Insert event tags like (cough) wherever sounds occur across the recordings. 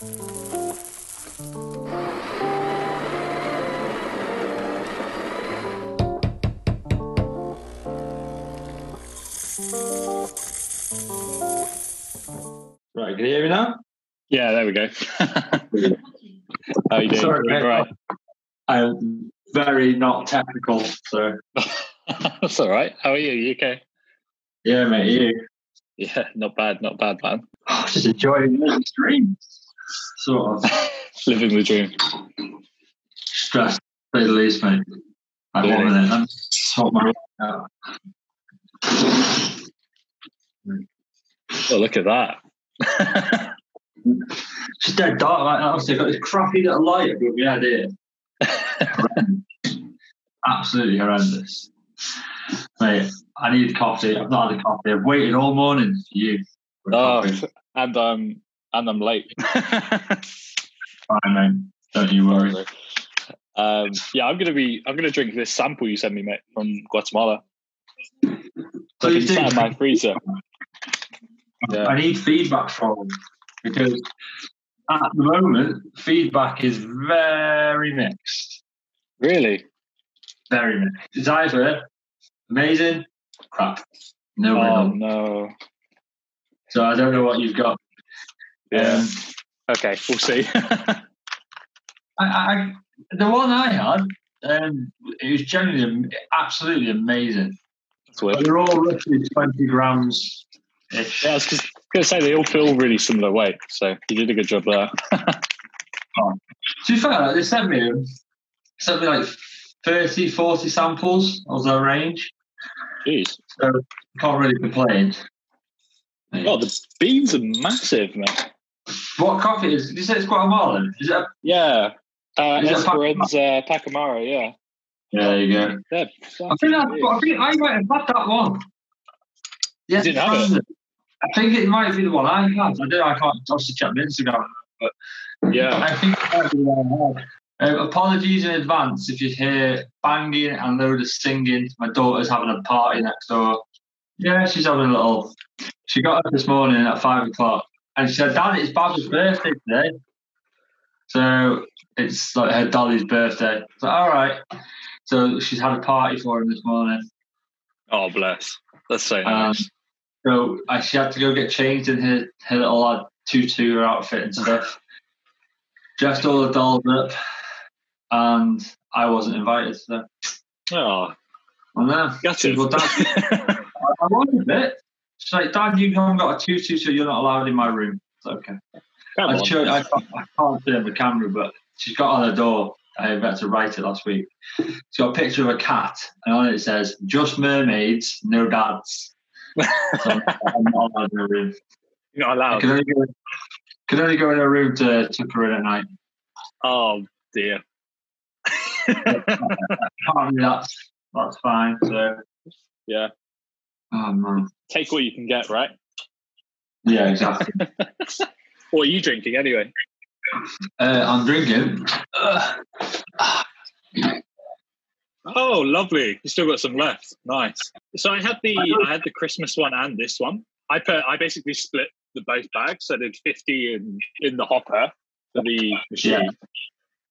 Right, can you hear me now? Yeah, there we go. (laughs) How are you doing? Sorry, mate. right. I'm very not technical, so (laughs) That's all right. How are you? You okay? yeah, mate. You Yeah, not bad, not bad, man. Oh, just enjoying the stream, sort of Living the dream. stressed, the least, mate. Like Really? one minute, I'm sort my out. Oh, look at that. (laughs) Just dead dark like that. Obviously, I've got this crappy little light above my head here. (laughs) Absolutely horrendous. Mate, I need coffee. I've not had a coffee. I've waited all morning for you. for oh, coffee. and um, and I'm late. (laughs) Fine, mate. Don't you worry. um, yeah, I'm gonna be. I'm gonna drink this sample you sent me, mate, from Guatemala. So you sat in my freezer. Yeah. I need feedback from them because at the moment, feedback is very mixed. Really? Very mixed. It's either amazing, crap, no Oh no. So I don't know what you've got. Yeah. Um, Okay, we'll see. (laughs) I, I, the one I had, um, it was genuinely absolutely amazing. That's weird. They're all roughly 20 grams ish. Yeah, I was just gonna say they all feel really similar weight, so you did a good job there. (laughs) To be fair, they sent me sent me like 30, 40 samples of their range. Jeez. So can't really complain. Oh, the beans are massive, man. What coffee is? You say it's Guatemalan? Is it? A, Yeah. Uh, Is it Esperanza Pacamara, yeah. yeah, there you go. Yeah. I think I, I think I might have had that one. Have it? Francis. I think it might be the one I had. I don't. I can't obviously check my Instagram, but Yeah. I think it might be the one I had. Uh, apologies in advance if you hear banging and load of singing. My daughter's having a party next door. Yeah, she's having a little. She got up this morning at five o'clock and she said, "Dad, it's Bab's birthday today." So it's like her Dolly's birthday. So all right. So she's had a party for him this morning. Oh, bless. That's so Um, nice. so I, she had to go get changed in her, her little uh, tutu her outfit and stuff. Dressed all the dolls up, and I wasn't invited. So oh, I know. got She Well, Dad, (laughs) I, I was a bit. She's like, Dad, you haven't got a tutu, so you're not allowed in my room. It's okay. Come I, showed, I, can't, I can't see on the camera, but she's got on her door. I had to write it last week. She's got a picture of a cat, and on it says, "Just mermaids, no dads." So I'm not allowed in her room. You're not I allowed. can only go, can only go in her room to tuck her in at night. Oh, dear. (laughs) Apparently that's that's fine. So yeah. oh man, Take what you can get, right? yeah, exactly. (laughs) What are you drinking anyway? uh, I'm drinking. Uh, Oh, lovely. You still got some left. Nice. So I had the I had the Christmas one and this one. I put I basically split the both bags. So I did 50 in in the hopper for the machine. Yeah.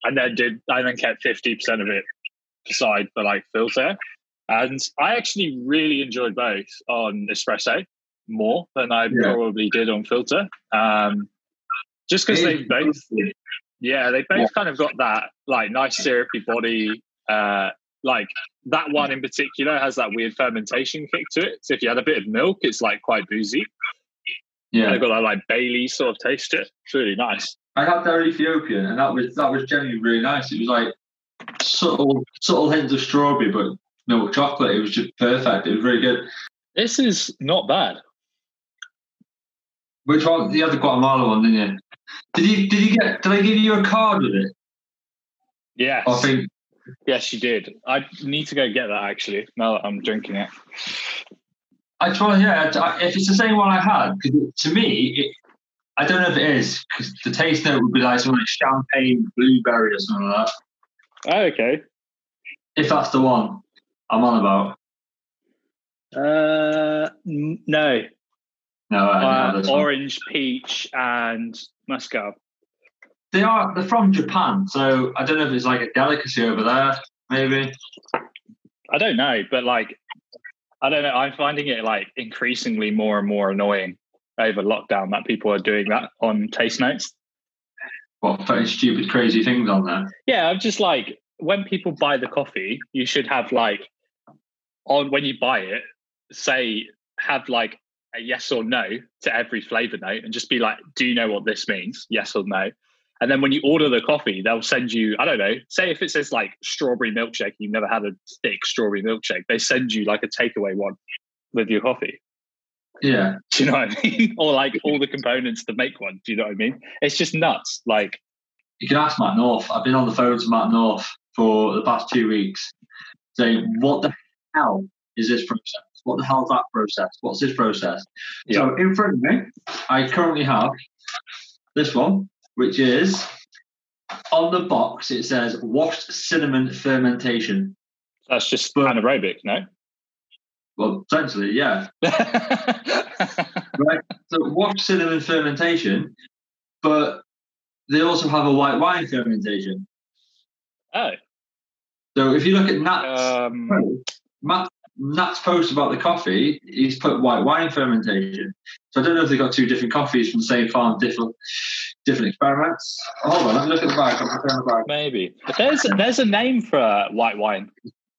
And then did I then kept 50% of it aside for like filter. And I actually really enjoyed both on espresso more than I Yeah. probably did on filter. Um just because they both yeah, they both Yeah. kind of got that like nice syrupy body. Uh, like that one in particular has that weird fermentation kick to it. So if you add a bit of milk, it's like quite boozy. Yeah, they've got that like Bailey sort of taste to it. It's really nice. I had their Ethiopian, and that was that was genuinely really nice. It was like subtle subtle hints of strawberry, but milk chocolate. It was just perfect. It was really good. This is not bad. Which one? You had the Guatemala one, didn't you? Did you did you get? Did I give you a card with it? Yes. I think Yes, you did. I need to go get that actually. Now that I'm drinking it. I try. Yeah, I- if it's the same one I had, because to me, it, I don't know if it is because the taste note would be like something like champagne blueberry or something like that. Oh, okay. If that's the one I'm on about. Uh, n- no. No, Uh, one. orange, peach, and muscat. they are they're from Japan, so I don't know if it's like a delicacy over there, maybe. I don't know, but like, I don't know. I'm finding it like increasingly more and more annoying over lockdown that people are doing that on taste notes. What putting stupid, crazy things on there? Yeah, I'm just like when people buy the coffee, you should have like on when you buy it, say have like a yes or no to every flavor note and just be like, do you know what this means? Yes or no. And then when you order the coffee, they'll send you, I don't know, say if it says like strawberry milkshake, you've never had a thick strawberry milkshake, they send you like a takeaway one with your coffee. Yeah. (laughs) Do you know what I mean? (laughs) or like all the components to make one. Do you know what I mean? It's just nuts. Like, you can ask Matt North. I've been on the phone to Matt North for the past two weeks saying, what the hell is this process? What the hell is that process? What's this process? Yeah. So in front of me, I currently have this one, which is on the box, it says washed cinnamon fermentation. that's just anaerobic, no? Well, essentially, yeah. (laughs) right. So washed cinnamon fermentation, but they also have a white wine fermentation. oh. So if you look at Nat's, Um, Matt, Nat's post about the coffee, he's put white wine fermentation. So I don't know if they've got two different coffees from the same farm, different different experiments. Hold on, let me look at the bag. I'll the bag. maybe. There's there's a name for a white wine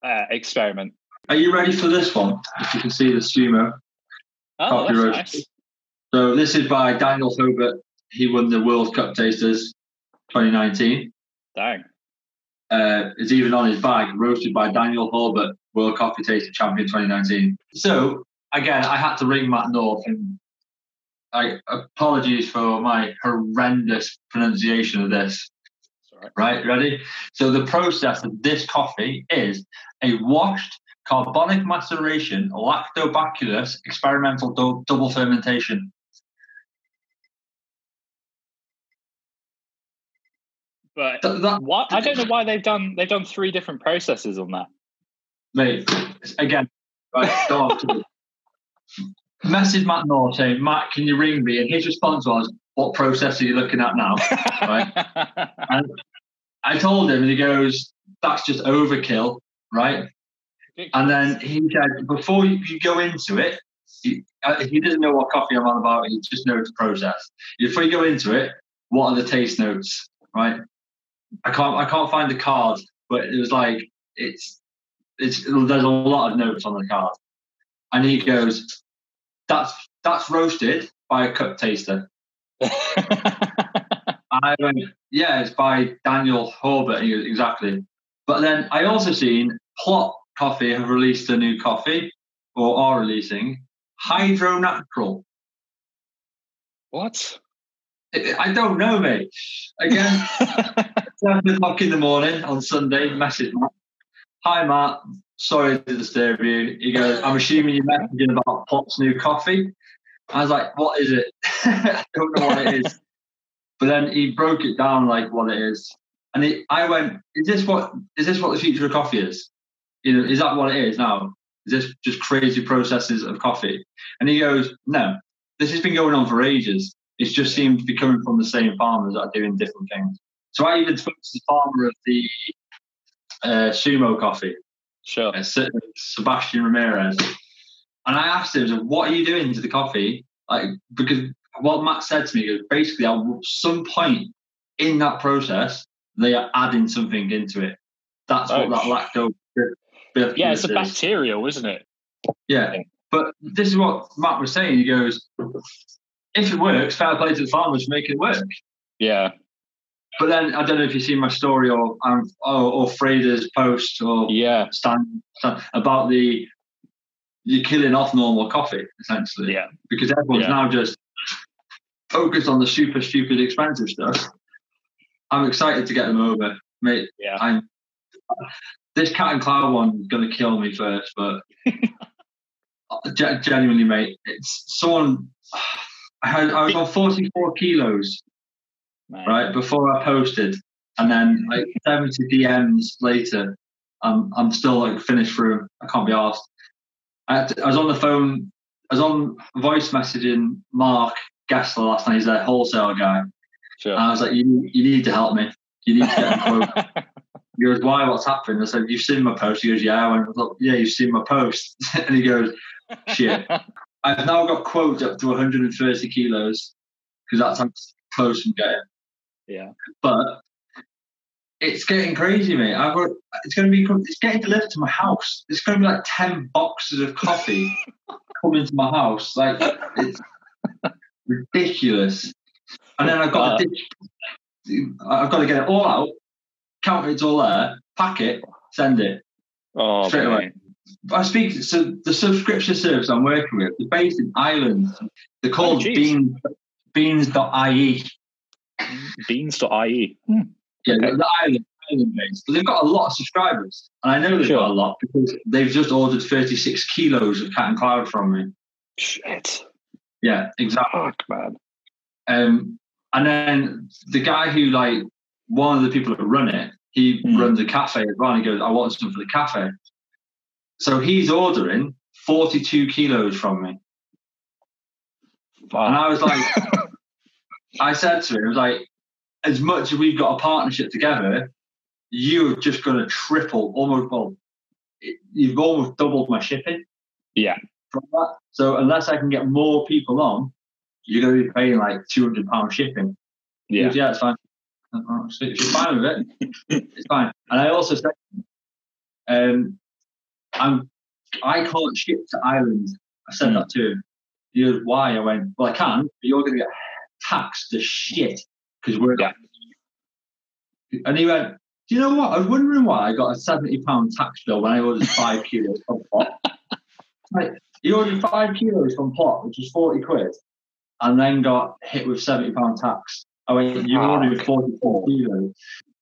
uh, experiment. Are you ready for this one? If you can see the sumo. Oh, that's nice. So this is by Daniel Horbat. He won the World Cup Tasters 2019. Dang. Uh, is even on his bag, roasted by Daniel Horbat, World Coffee Tasting Champion 2019. So again, I had to ring Matt North, and I apologies for my horrendous pronunciation of this. Sorry. Right, ready? So the process of this coffee is a washed carbonic maceration lactobacillus experimental dou- double fermentation. But Th- that, what? I don't know why they've done they've done three different processes on that. mate, again, right, (laughs) Message Matt North saying, Matt, can you ring me? And his response was, What process are you looking at now? right. (laughs) And I told him, and he goes, That's just overkill, right? And then he said, Before you, you go into it, he, uh, he doesn't know what coffee I'm on about, he just knows the process. Before you go into it, what are the taste notes, right? I can't I can't find the card, but it was like it's it's there's a lot of notes on the card. And he goes, That's that's roasted by a cup taster. (laughs) I went, yeah, it's by Daniel Horbat. He goes, exactly. But then I also seen Plot Coffee have released a new coffee, or are releasing Hydro Natural. what? I don't know, mate. Again, (laughs) seven o'clock in the morning on Sunday, message Matt. Hi, Matt. Sorry to disturb you. He goes, I'm assuming you're messaging about Plot's new coffee. I was like, what is it? (laughs) I don't know what it is. But then he broke it down like what it is. And I went, is this what is this what the future of coffee is? You know, is that what it is now? Is this just crazy processes of coffee? And he goes, no, this has been going on for ages. It just seems to be coming from the same farmers that are doing different things. So I even spoke to the farmer of the uh, sumo coffee, Sure. uh, Sebastian Ramirez, and I asked him, "What are you doing to the coffee?" Like because what Matt said to me is basically at some point in that process they are adding something into it. That's Oh. what that lacto. Yeah, it's a is. bacterial, isn't it? Yeah. But this is what Matt was saying. He goes, if it works, fair play to the farmers make it work. Yeah. But then I don't know if you've seen my story or um, or, or Fraser's post or Yeah. About the you're killing off normal coffee essentially Yeah. because everyone's Yeah. now just focused on the super stupid expensive stuff. I'm excited to get them over, mate. Yeah. I'm this cat and cloud one is going to kill me first, but (laughs) genuinely, mate, it's someone. I, had, I was on 44 kilos Man. right before I posted, and then like 70 DMs later, I'm I'm still like finished through. I can't be asked. I, to- I was on the phone. I was on voice messaging Mark Gessler last night. He's a wholesale guy, Sure. And I was like, you, you need to help me. You need to get a (laughs) quote. He goes, why? What's happened? I said, you've seen my post. He goes, yeah. I went, yeah, you've seen my post. (laughs) and he goes, shit. (laughs) I've now got quotes up to 130 kilos because that's how close I'm getting. yeah. But it's getting crazy, mate. I've got, it's going to be, it's getting delivered to my house. It's going to be like 10 boxes of coffee (laughs) coming to my house. Like, it's ridiculous. And then I've got to uh. ditch, I've got to get it all out, count it's all there, pack it, send it. Oh, Straight away. Mate. I speak. So the subscription service I'm working with, they're based in Ireland. They're called geez. Beans Beans.ie. Beans.ie. Yeah, Okay. they're Ireland, Ireland based. But they've got a lot of subscribers, and I know they've Sure. got a lot because they've just ordered 36 kilos of cat and cloud from me. Shit. Yeah, exactly. Fuck, man. Um, and then the guy who like one of the people that run it, he Hmm. runs a cafe as well. And he goes, "I want some for the cafe." So he's ordering 42 kilos from me. And I was like, (laughs) I said to him, I was like, as much as we've got a partnership together, you're just going to triple, almost, well, you've almost doubled my shipping Yeah. from that. So unless I can get more people on, you're going to be paying like £200 shipping. Yeah. goes, yeah, it's fine. "Oh, so If you're fine with it, (laughs) it's fine. And I also said, um, I'm, I can't ship to Ireland. I said Hmm. that to him. He goes, why? I went, well, I can, but you're going to get taxed to shit because we're. Yeah. And he went, do you know what? I was wondering why I got a seventy pound tax bill when I ordered (laughs) five kilos from pot. Like, he ordered five kilos from pot, which was forty quid, and then got hit with seventy pound tax. I went, you Fuck. ordered forty four kilos.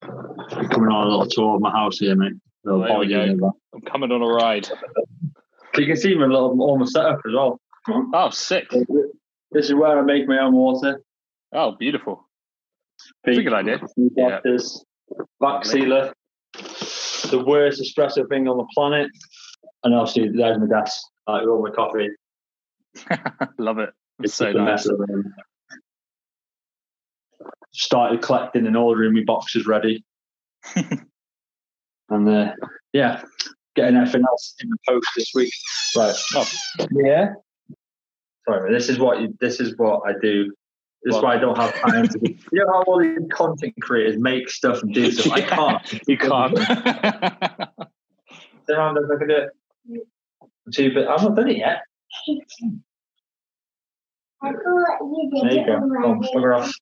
You're coming on a little tour of my house here, mate. Little There we go. I'm coming on a ride. that. You can see my little almost setup as well. Oh, sick. This is where I make my own water. Oh, beautiful. That's a good idea. Yeah. There's back sealer, the worst espresso thing on the planet, and obviously there's my desk, like all my coffee. (laughs) Love it. It's It's so nice. mess of them. Started collecting and ordering my boxes ready, (laughs) and uh, yeah, getting everything else in the post this week. Right. Oh, Yeah. Sorry, this is what you, this is what I do. This is why I don't have time to. Do. (laughs) You know how all these content creators make stuff and do (laughs) stuff. I can't. you can't. (laughs) Then I'm not gonna do it. See, but I've not done it yet. I thought you did There you go. Oh, already. bugger off.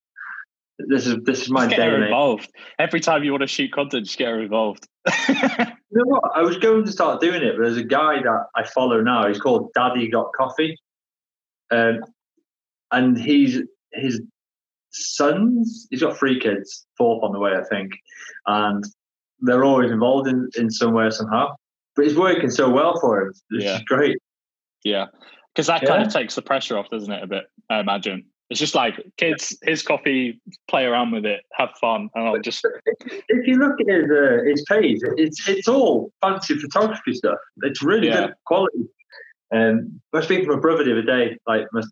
This is this is my Just day. get involved. Every time you want to shoot content, just get her involved. (laughs) You know what? I was going to start doing it, but there's a guy that I follow now. He's called Daddy Got Coffee, um, and he's his sons. He's got three kids, fourth on the way, I think, and they're always involved in in somewhere somehow. But it's working so well for him. It's Yeah. great. yeah. Because that kind of takes the pressure off, doesn't it, a bit? I imagine. It's just like kids, his coffee, play around with it, have fun, and I'll just If you look at his uh, his page, it's it's all fancy photography stuff. It's really Yeah. good quality. Um, I was speaking to my brother the other day. Like, my,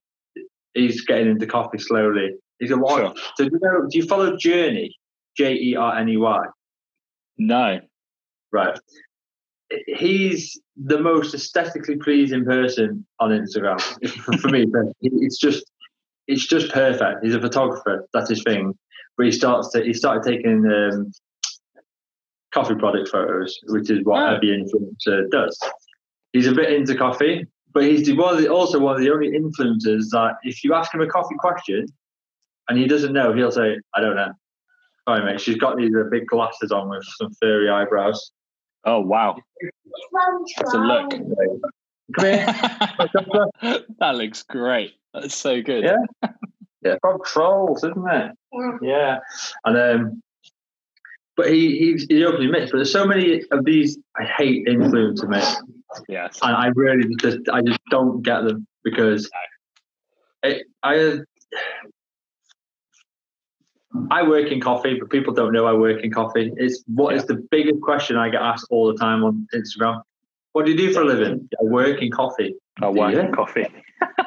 he's getting into coffee slowly. He's a what? Sure. So do you know? Do you follow Journey? J E R N E Y. no. Right. He's the most aesthetically pleasing person on Instagram (laughs) for me. but It's just, it's just perfect. He's a photographer. That's his thing. But he starts to, he started taking um, coffee product photos, which is what Oh. every influencer does. He's a bit into coffee, but he's one of the, also one of the only influencers that if you ask him a coffee question and he doesn't know, he'll say, "I don't know." Sorry, mate. She's got these uh, big glasses on with some furry eyebrows. Oh wow. That's a look. Come here. (laughs) that looks great. That's so good. Yeah. (laughs) Yeah, from trolls, isn't it? Yeah. Yeah. And um but he he's he openly admits, but there's so many of these I hate influencer mates. Yes. And I really just I just don't get them because it, I I work in coffee, but people don't know I work in coffee. It's what is the biggest question I get asked all the time on Instagram. What do you do for a living? I work in coffee. I work Yeah. in coffee. (laughs)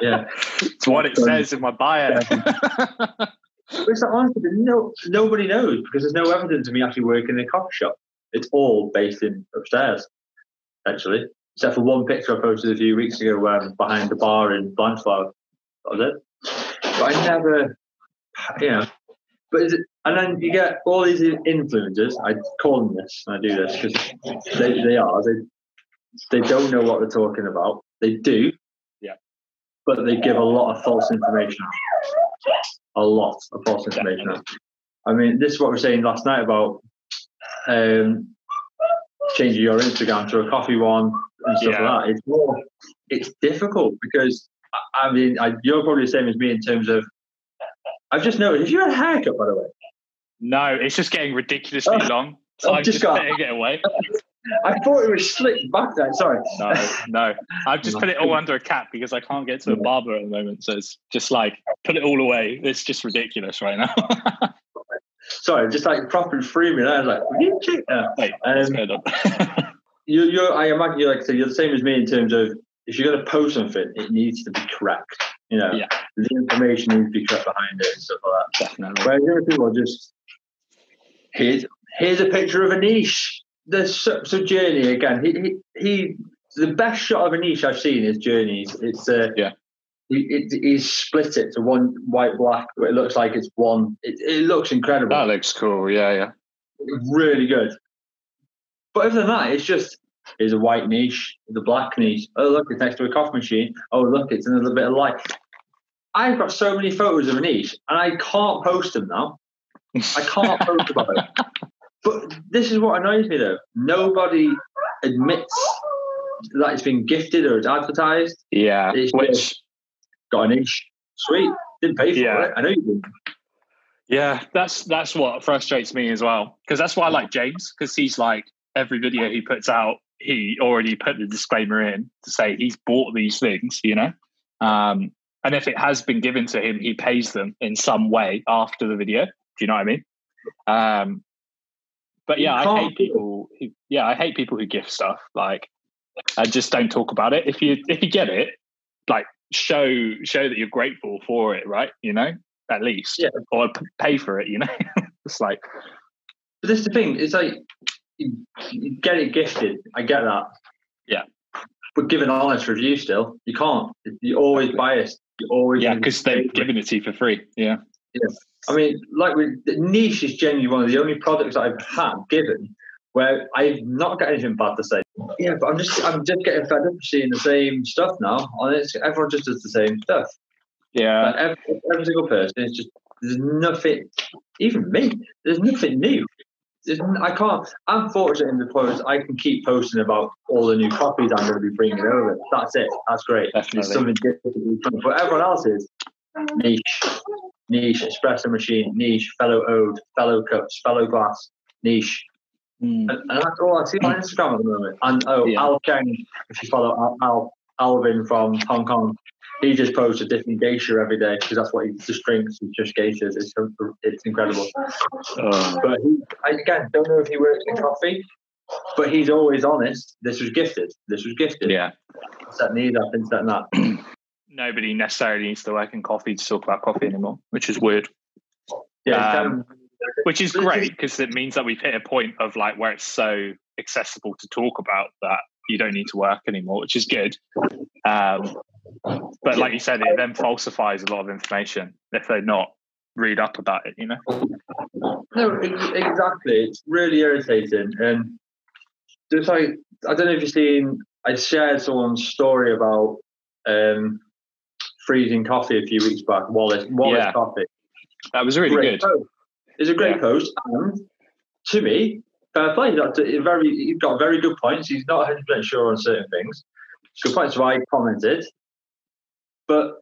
Yeah. It's what it um, says in my bio. It's (laughs) like, honestly, no, nobody knows because there's no evidence of me actually working in a coffee shop. It's all based in upstairs, actually. Except for one picture I posted a few weeks ago I'm behind the bar in Blanchflower. That was it. But I never, you know. But is it, and then you get all these influencers. I call them this, and I do this because they, they are. They they don't know what they're talking about. They do. Yeah. But they give a lot of false information. A lot of false information. I mean, this is what we are saying last night about um, changing your Instagram to a coffee one and stuff Yeah. like that. It's more, it's difficult because I mean, I, you're probably the same as me in terms of. I've just noticed. Have you had a haircut, by the way? No, it's just getting ridiculously Oh, (laughs) long. So I've I'm just just got- putting it away. (laughs) I thought it was slicked back then. Sorry. No, no. I've just put it all under a cap because I can't get to a barber at the moment. So it's just like put it all away. It's just ridiculous right now. (laughs) Sorry, just like proper free me. I was like, "Will you check that?" Wait, um, (laughs) you, you're. I imagine you're like, so you're the same as me in terms of if you're going to post something, it needs to be correct. You know, Yeah. the information needs to be correct behind it and stuff like that. Definitely. Whereas other people are just here's here's a picture of a niche. There's so, so Journey again. He, he he the best shot of a niche I've seen is Journey's. It's uh Yeah. He, it, he's split it to one white black, but it looks like it's one. It, it looks incredible That looks cool. Yeah, yeah. really good. But other than that, it's just here's a white niche, the black niche. Oh look, it's next to a coffee machine. Oh look, it's another bit of light. I've got so many photos of a niche, and I can't post them now. I can't post about it. (laughs) But this is what annoys me though. Nobody admits that it's been gifted or it's advertised. Yeah. It's Which Got an niche. Sweet. Didn't pay for Yeah. it. I know you didn't. Yeah, that's that's what frustrates me as well. Because that's why I like James, because he's like every video he puts out, he already put the disclaimer in to say he's bought these things, you know. Um, and if it has been given to him, he pays them in some way after the video. Do you know what I mean? Um, but yeah, I hate people. Who, yeah, I hate people who gift stuff. Like, I just don't talk about it. If you if you get it, like show show that you're grateful for it, right? You know, at least, Yeah. or p- pay for it. You know, (laughs) it's like But this is the thing. It's like you, get it gifted. I get that. Yeah. But give an honest review still. You can't. You're always biased. You're always yeah, because they've given it to you for free. Yeah, I mean, like with the niche is genuinely one of the only products I've had given where I've not got anything bad to say. Yeah, but I'm just I'm just getting fed up seeing the same stuff now. And it's, everyone just does the same stuff. yeah, Like every, every single person is just there's nothing. Even me, there's nothing new. There's, n- I can't. I'm fortunate in the point I can keep posting about all the new copies I'm going to be bringing over. That's it. That's great. Definitely. It's something different. to be done. But everyone else is niche, niche espresso machine, niche fellow ode, fellow cups, fellow glass, niche. Mm. And, and that's all I see on Instagram at the moment. And oh, Yeah. Al Cheng, if you follow Al, Al Alvin from Hong Kong, he just posts a different geisha every day because that's what he just drinks. It's just geishas. It's it's incredible. Oh, But he, I, again, don't know if he works in coffee, but he's always honest. This was gifted. This was gifted. yeah. Set these up and that. (clears throat) Nobody necessarily needs to work in coffee to talk about coffee anymore, which is weird. Yeah, Um, Which is great because it means that we've hit a point of like where it's so accessible to talk about that you don't need to work anymore, which is good. Um, but like you said, it then falsifies a lot of information if they're not read up about it. You know? No, exactly. It's really irritating. And just like I don't know if you've seen, I shared someone's story about um, freezing coffee a few weeks back. Wallace, Wallace Yeah. Coffee. That was really Great good. post. It's a great Yeah. post, and to me, fair play. That's a very, he's got very good points. He's not 100 percent sure on certain things. Good points. So I commented, but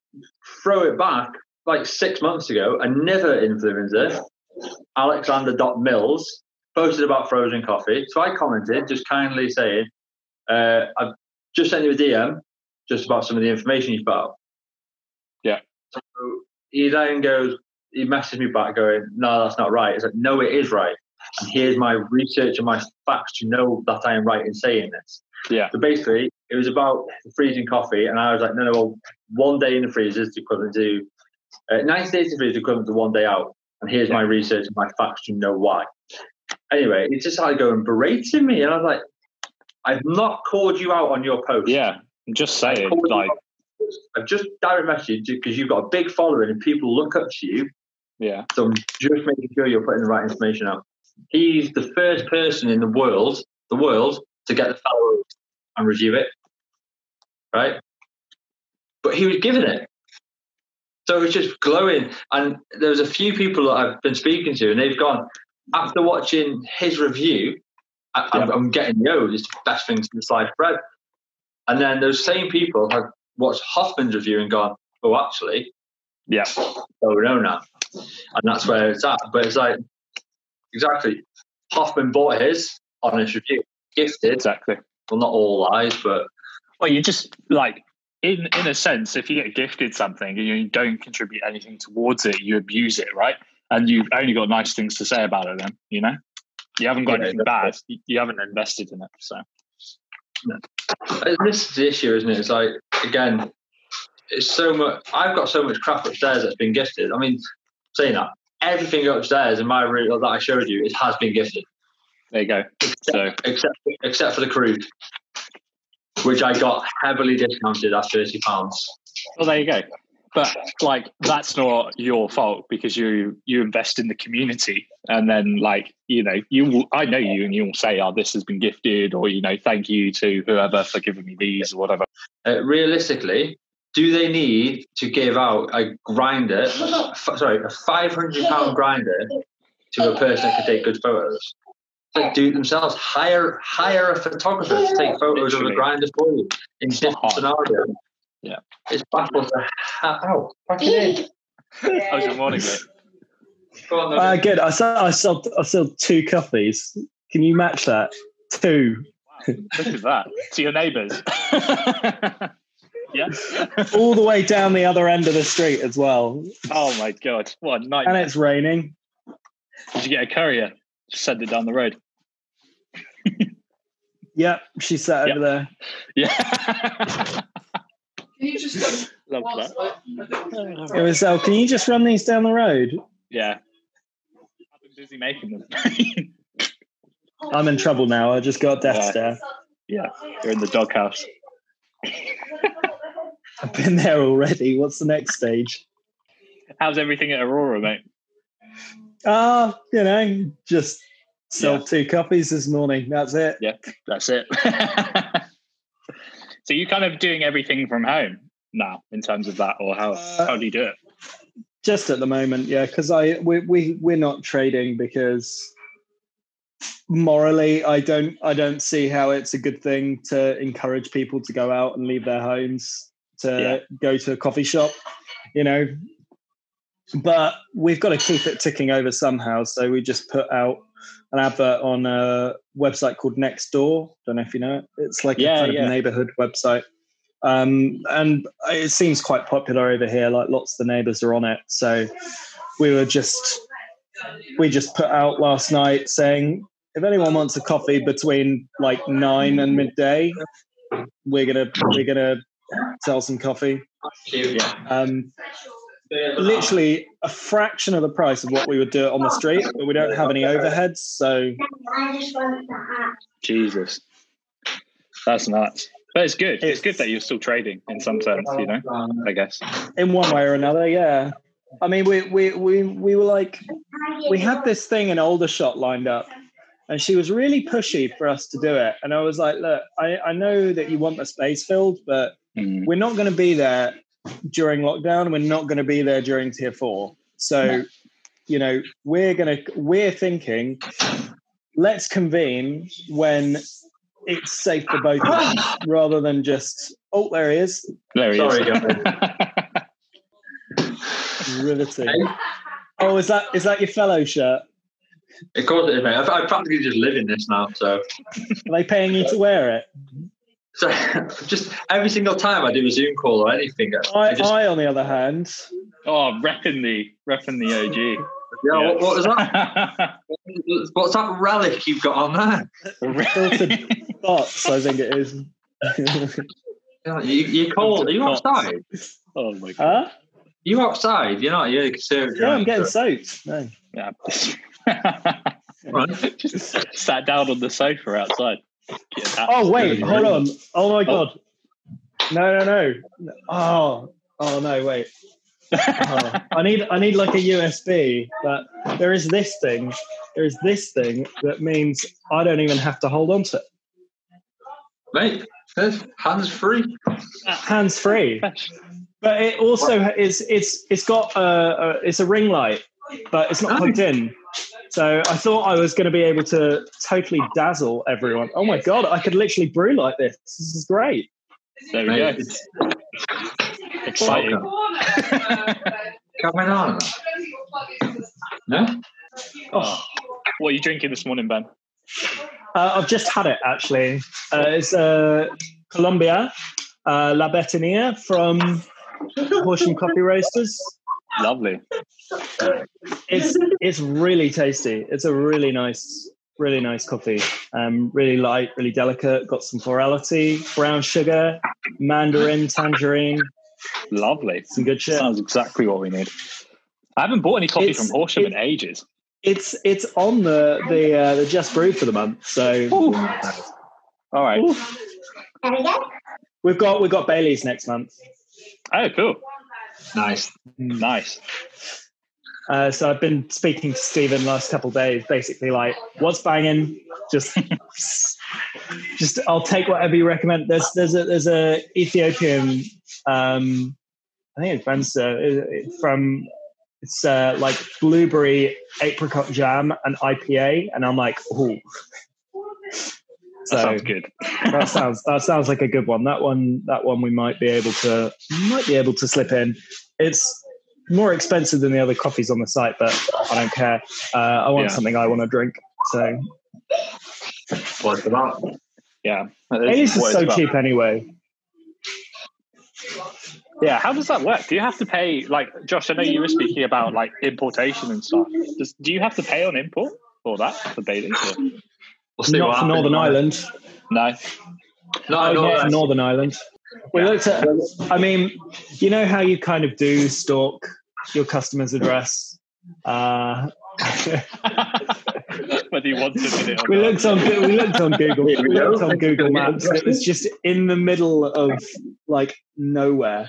throw it back like six months ago, another influencer, Alexander Mills, posted about frozen coffee. So I commented, just kindly saying, uh, "I've just sent you a DM, just about some of the information you've put out." Yeah. He then goes, he messaged me back going, "No, that's not right." It's like, "No, it is right." And here's my research and my facts to know that I am right in saying this. Yeah. So basically, it was about freezing coffee, and I was like, no, no, well, one day in the freezer is equivalent to Uh, 90 days to free is equivalent to one day out. And here's my research and my facts to know why. Anyway, he just started going berating me. And I was like, I've not called you out on your post. Yeah, I'm just saying, like. I've just direct messaged you because you've got a big following and people look up to you. yeah, So I'm just making sure you're putting the right information out. He's the first person in the world, the world, to get the followers and review it. Right? But he was given it. So it was just glowing. And there was a few people that I've been speaking to, and they've gone, after watching his review, I, I'm, I'm getting yo, it's the best thing since sliced bread. And then those same people have watched Hoffmann's review and gone, oh, actually, yeah, oh no now. And that's where it's at. But it's like exactly. Hoffman bought his honest review. Gifted. exactly. Well not all lies, but Well, you just like in in a sense, if you get gifted something and you don't contribute anything towards it, you abuse it, right? And you've only got nice things to say about it. Then you know, you haven't got Yeah, anything bad. You haven't invested in it. So uh, this is the issue, isn't it? It's like again, it's so much I've got so much crap upstairs that's been gifted. I mean, saying that, everything upstairs in my room that I showed you, it has been gifted. there you go. So Except except for the Kruve. Which I got heavily discounted at thirty pounds. well, there you go. But like that's not your fault because you you invest in the community and then like you know you will, I know you and you'll say oh this has been gifted or you know thank you to whoever for giving me these or whatever. Uh, realistically, do they need to give out a grinder, f- sorry, a five hundred pound grinder to a person that can take good photos? Like do it themselves. Hire hire a photographer to take photos of Literally. the grinder for you in different scenarios. Yeah. it's baffled to ha- Ow, back it in. How's your morning, mate? (laughs) Go on, Uh, then. good. I sold, I sold, I sold two coffees. Can you match that? Two. Look at that. To your neighbours. yeah. (laughs) All the way down the other end of the street as well. Oh my god. What a And it's raining. Did you get a courier? Just send it down the road. Yep, she sat Yep. over there. Yeah. (laughs) Can you just (laughs) Love that. It was, oh, can you just run these down the road? Yeah. I've been busy making them. (laughs) I'm in trouble now. I just got a death Yeah. stare. yeah. You're in the doghouse. (laughs) I've been there already. What's the next stage? How's everything at Aurora, mate? Ah, you know, just sold Yeah. two copies this morning. That's it. Yeah, that's it. So you're kind of doing everything from home now in terms of that, or how Uh, how do you do it? Just at the moment, yeah, because I we we we're not trading because morally I don't I don't see how it's a good thing to encourage people to go out and leave their homes to Yeah. go to a coffee shop, you know. But we've got to keep it ticking over somehow. So we just put out an advert on a website called Nextdoor. Don't know if you know it. It's like Yeah, a kind yeah. of neighborhood website. Um, and it seems quite popular over here. Like lots of the neighbors are on it. So we were just we just put out last night saying if anyone wants a coffee between like nine and midday, we're gonna we're gonna sell some coffee. Yeah. Um, literally a fraction of the price of what we would do it on the street, but we don't have any overheads, so I just want that. Jesus, that's nuts. But it's good. It's It's- good that you're still trading in some sense, you know. I guess. in one way or another, yeah. I mean, we we we we were like we had this thing in Aldershot lined up, and she was really pushy for us to do it. And I was like, look, I, I know that you want the space filled, but Mm. we're not going to be there during lockdown. We're not going to be there during tier four. So, No. you know, we're going to we're thinking, let's convene when it's safe for both of us, (sighs) rather than just oh, there he is, There he Sorry, is. riveting. Hey. Oh, is that is that your fellow shirt? Of course it is, mate. I, I practically just live in this now, so Are they paying you to wear it? (laughs) so (laughs) just every single time I do a Zoom call or anything, I, I, just I on the other hand, oh, repping the repping the OG. yeah, What, what was that? (laughs) What's that relic you've got on there? filtered (laughs) box, I think it is. You, you're cold. Are you outside? oh my god. huh? You outside? You're not. You're the conservative. Yeah, I'm getting so- soaked. No. Yeah. Right. Just sat down on the sofa outside. Get that. Oh wait, hold on. Oh my oh. god. No, no, no. Oh, oh no, wait. Oh, I need, I need like a USB, but there is this thing. There is this thing that means I don't even have to hold on to it. mate. there's Hands free. Hands free. But it also is. It's it's got a, a it's a ring light, but it's not plugged in. So I thought I was going to be able to totally dazzle everyone. Oh my god! I could literally brew like this. This is great. There we go. it's Exciting. (laughs) coming on. No. Oh, what are you drinking this morning, Ben? Uh, I've just had it actually. Uh, it's uh, Colombia, uh, La Betania from Horsham Coffee Roasters. Lovely. It's it's really tasty. It's a really nice, really nice coffee. Um, really light, really delicate. Got some florality, brown sugar, mandarin, tangerine, Lovely. some good shit. Sounds exactly what we need. I haven't bought any coffee It's- from Horsham in ages. It's it's on the the uh, the just brew for the month. So All right. There we go. we've got we've got Bailies next month. Oh, cool. Nice. Nice. Uh, so I've been speaking to Stephen last couple of days, basically like, what's banging? Just, (laughs) just I'll take whatever you recommend. There's there's a there's a Ethiopian, um, I think it's Bensa from it's uh, like blueberry apricot jam and IPA, and I'm like, oh. That sounds good. that sounds that sounds like a good one. That one that one we might be able to might be able to slip in. It's more expensive than the other coffees on the site, but I don't care. Uh, I want Yeah. something I want to drink. So What's about? Yeah. Ace is so about. cheap anyway. Yeah. How does that work? Do you have to pay, like, Josh, I know you were speaking about like importation and stuff. Does, do you have to pay on import for that, for Bailey? Or- We'll see Not what for. Northern Ireland. No. No, Oh, no, not for Northern Ireland. We looked at. I mean, you know how you kind of do stalk your customer's address. Uh, (laughs) Whether you want to admit it we not. looked on we looked on Google we we looked on Google Maps and it was just in the middle of like nowhere.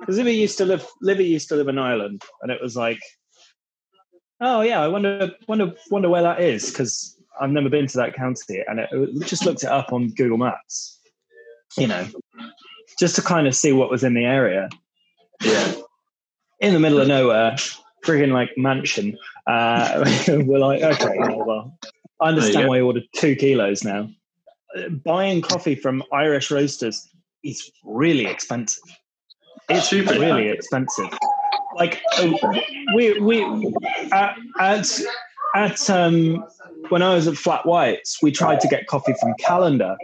Because Livy used to live Livy used to live in Ireland and it was like oh yeah, I wonder wonder wonder where that is because I've never been to that county and it, just looked it up on Google Maps. You know, just to kind of see what was in the area. Yeah. In the middle of nowhere, friggin' like mansion. Uh, (laughs) we're like, okay, well, I understand why you ordered two kilos now. Buying coffee from Irish roasters is really expensive. It's Super really expensive. Like uh, we we at at, at um, when I was at Flat Whites, we tried to get coffee from Calendar,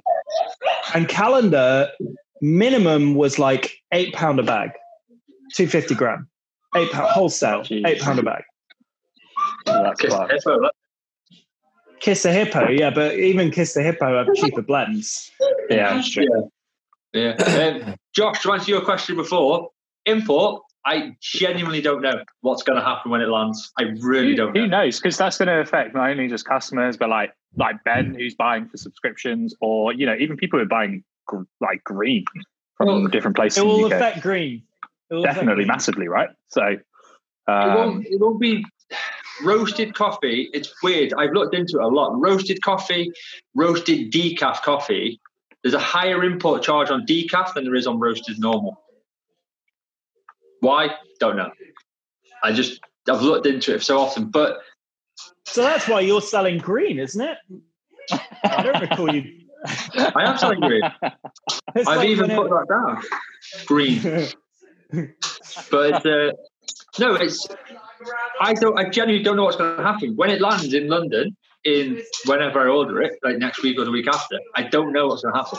and Calendar minimum was like eight pound a bag, two fifty gram, eight pound wholesale, Jeez. eight pound a bag. That's Kiss class. the hippo, look. Kiss the Hippo, yeah, but even Kiss the Hippo have cheaper blends. Yeah, that's true. Yeah. Um, Josh, to answer your question before, import, I genuinely don't know what's going to happen when it lands. I really Who, don't who knows? Because that's going to affect not only just customers, but like like Ben, who's buying for subscriptions, or you know, even people who are buying gr- like green from Well, different places It in will the UK. affect green. It will affect Definitely, green. massively, right? So, it, um, won't, it won't be roasted coffee. It's weird. I've looked into it a lot. Roasted coffee, roasted decaf coffee. There's a higher import charge on decaf than there is on roasted normal. Why? Don't know. I just I've looked into it so often, but So that's why you're selling green, isn't it? I don't recall you. I am selling green. It's I've like even put that down. Green. But it's, uh, no, it's. I don't. I genuinely don't know what's going to happen when it lands in London. In whenever I order it, like next week or the week after, I don't know what's going to happen.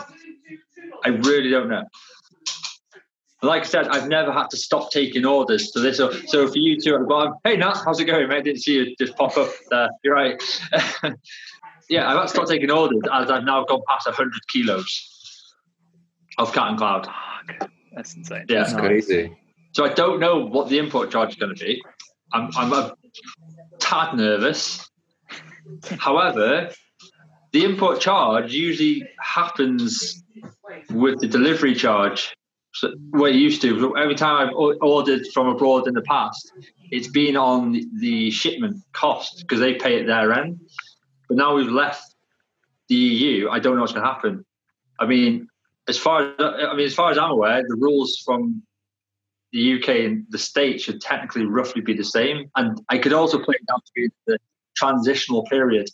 I really don't know. Like I said, I've never had to stop taking orders. So this, so for you two at the bottom, hey Nat, how's it going, mate? Didn't see you just pop up there. You're right. (laughs) yeah, I've had to stop taking orders as I've now gone past hundred kilos of cat and cloud. Ah, that's insane. Yeah. That's crazy. So I don't know what the import charge is going to be. I'm, I'm a tad nervous. However, the import charge usually happens with the delivery charge. So what it used to. Every time I've ordered from abroad in the past, it's been on the shipment cost because they pay at their end. But now we've left the EU, I don't know what's going to happen. I mean, as far as I mean, as far as I'm aware, the rules from the UK and the state should technically roughly be the same. And I could also play it down to be the transitional period.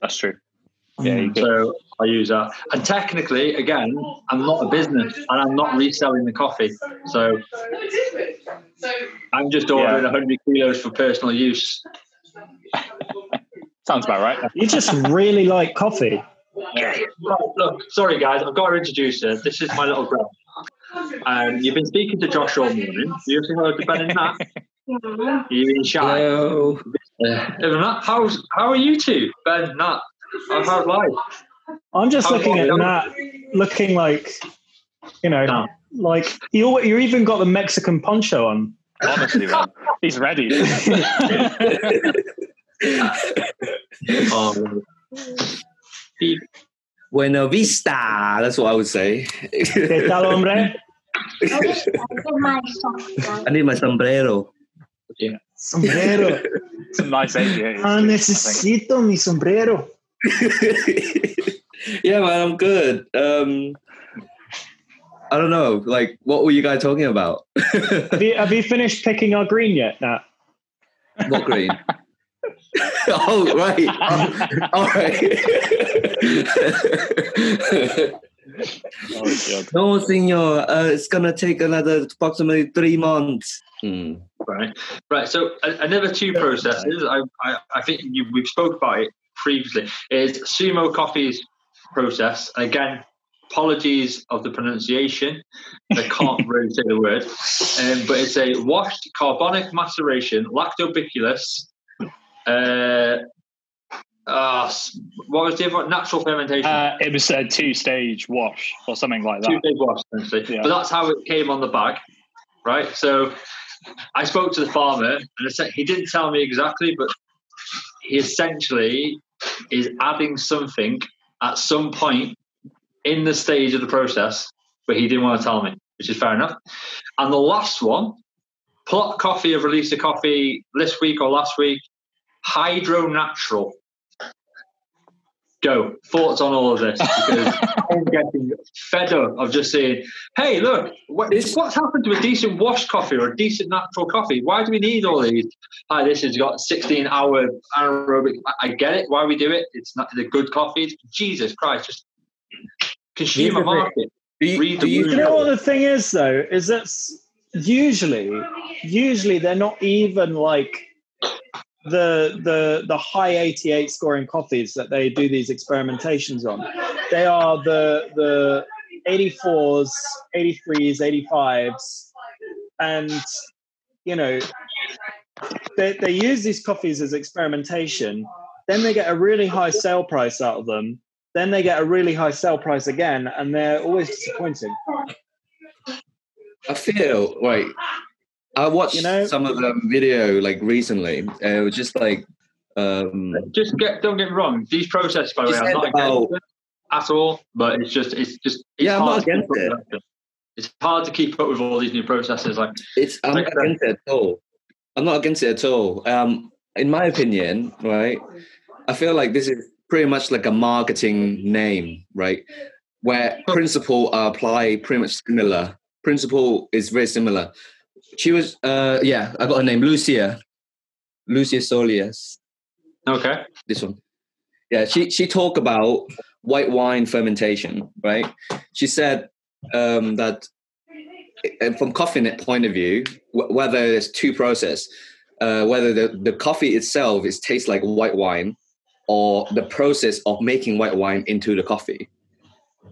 That's true. Yeah. So I use that. And technically, again, I'm not a business and I'm not reselling the coffee. So I'm just ordering Yeah. 100 kilos for personal use. (laughs) Sounds about right. You just really like coffee. Right, look, sorry guys, I've got to introduce her. This is my little girl. Um, you've been speaking to Josh all morning. You've seen hello to Ben and Nat. Yeah. You've been shy. Hello. Uh, other how's how are you two, Ben, Nat? How's how's life? I'm just How looking at long- Nat, looking like, you know, No. like you. al- You even got the Mexican poncho on. Honestly, man. He's ready. Um, Steve, Buena vista. That's what I would say. ¿Qué tal, hombre? I just I get my socks I need my sombrero. Yeah. Sombrero. (laughs) Some nice aviators. Ah, I necesito mi sombrero. (laughs) yeah, man, I'm good. Um, I don't know. Like, what were you guys talking about? (laughs) Have you, have you finished picking our green yet, Nat? what green? (laughs) oh, right. Oh, all right. Oh, no, senor. Uh, it's gonna take another approximately three months. Hmm. right, right. So another two processes. I, I, I think you, we've spoke about it previously. Is Sumo Coffee's process. Again, apologies of the pronunciation. I can't (laughs) really say the word, um, but it's a washed carbonic maceration, lactobacillus. Uh, uh, what was the other? Natural fermentation. Uh, it was a two-stage wash or something like two that. day wash essentially. Yeah. But that's how it came on the bag, right? So I spoke to the farmer, and he didn't tell me exactly, but he essentially is adding something at some point in the stage of the process, but he didn't want to tell me, which is fair enough. And the last one, Plot Coffee have released a coffee this week or last week, Hydro Natural. Go. Thoughts on all of this? Because (laughs) I'm getting fed up of just saying, hey, look, what, what's happened to a decent washed coffee or a decent natural coffee? Why do we need all these? Hi, this has got 16 hour aerobic. I, I get it. Why we do it? It's not the good coffee. Jesus Christ, just consumer market. Do you, do. You know what the thing is, though, is that usually, usually they're not even like the the the high 88 scoring coffees that they do these experimentations on. They are the the 84s, 83s, 85s, and you know they they use these coffees as experimentation. Then they get a really high sale price out of them. Then they get a really high sale price again, and they're always disappointing. I feel right. I watched You know- some of the video like recently. It was just like, um, Just get don't get me wrong. These processes, by the way, I'm not against about- it at all. But it's just it's just it's Yeah, I'm hard not to keep against up it. with. It's hard to keep up with all these new processes. Like it's I'm Like not against it at all. I'm not against it at all. Um, in my opinion, right, I feel like this is pretty much like a marketing name, right, where principle are applied pretty much similar. Principle is very similar. She was, uh, yeah, I got her name, Lucia, Lucia Solis. okay, this one. Yeah, she she talked about white wine fermentation, right? She said um, that uh, from coffee net point of view, wh- whether there's two process, uh, whether the, the coffee itself is tastes like white wine, or the process of making white wine into the coffee.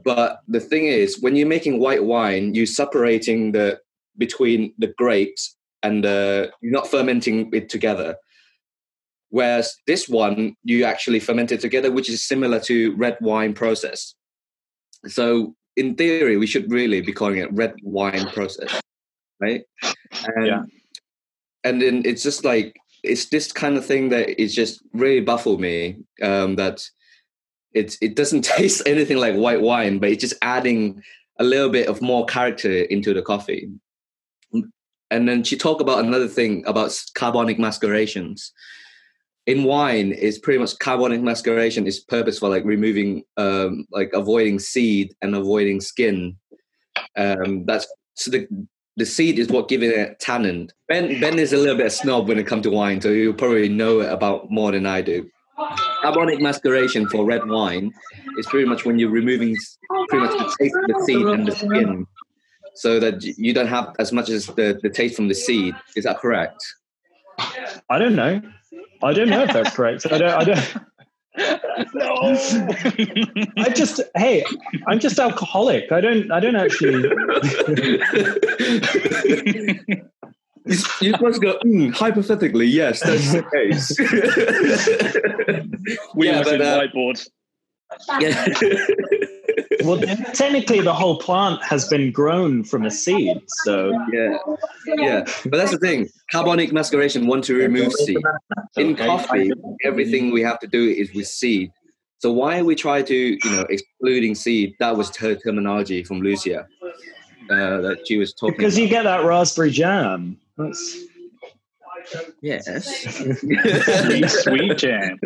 But the thing is, when you're making white wine, you're separating the between the grapes and the, you're not fermenting it together. Whereas this one, you actually ferment it together, which is similar to red wine process. So in theory, we should really be calling it red wine process. right? And, Yeah. And then it's just like it's this kind of thing that is just really baffled me. Um, that it's it doesn't (laughs) taste anything like white wine, but it's just adding a little bit of more character into the coffee. And then she talked about another thing about carbonic macerations. In wine, is pretty much carbonic maceration is purpose for like removing, um, like avoiding seed and avoiding skin. Um, that's so the the seed is what giving it tannin. Ben Ben is a little bit snob when it comes to wine, so you probably know about more than I do. Carbonic maceration for red wine is pretty much when you're removing pretty much the taste of the seed and the skin, so that you don't have as much as the, the taste from the seed. Is that correct? I don't know. I don't know if that's (laughs) correct. I don't. I don't. I just hey, I'm just alcoholic. I don't. I don't actually. (laughs) You must go, "Mm, hypothetically, yes, that's the case. (laughs) We Yeah, yeah, but, uh, whiteboard. yeah. Well, technically, the whole plant has been grown from a seed. So yeah, yeah. But that's the thing. Carbonic maceration want to remove seed. In coffee, everything we have to do is with seed. So why we try to, you know, excluding seed? That was her terminology from Lucia uh, that she was talking. because you get that raspberry jam. That's, yes, Sweet, (laughs) sweet jam.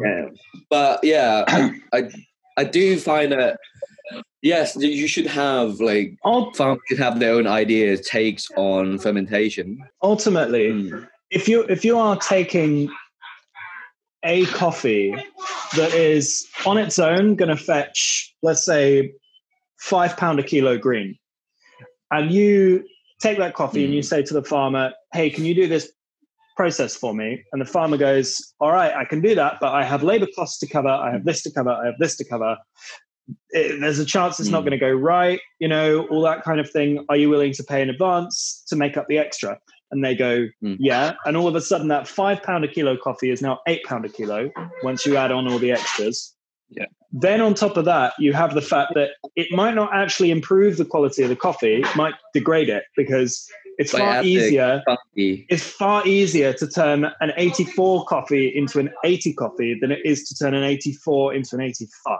yeah. But yeah, I, I I do find that yes, you should have like Ul- farmers should have their own ideas, takes on fermentation. ultimately, Mm. if you if you are taking a coffee that is on its own going to fetch, let's say, five pound a kilo green, and you take that coffee and you say to the farmer, "Hey, can you do this process for me?" And the farmer goes, "All right, I can do that, but I have labor costs to cover. I have this to cover. I have this to cover." It, there's a chance it's not Mm. going to go right, you know, all that kind of thing. Are you willing to pay in advance to make up the extra? And they go, Mm. yeah. And all of a sudden, that five pound a kilo coffee is now eight pound a kilo once you add on all the extras. Yeah. Then on top of that, you have the fact that it might not actually improve the quality of the coffee, it might degrade it because it's By far adding- easier. Funky. It's far easier to turn an 84 coffee into an 80 coffee than it is to turn an 84 into an 85.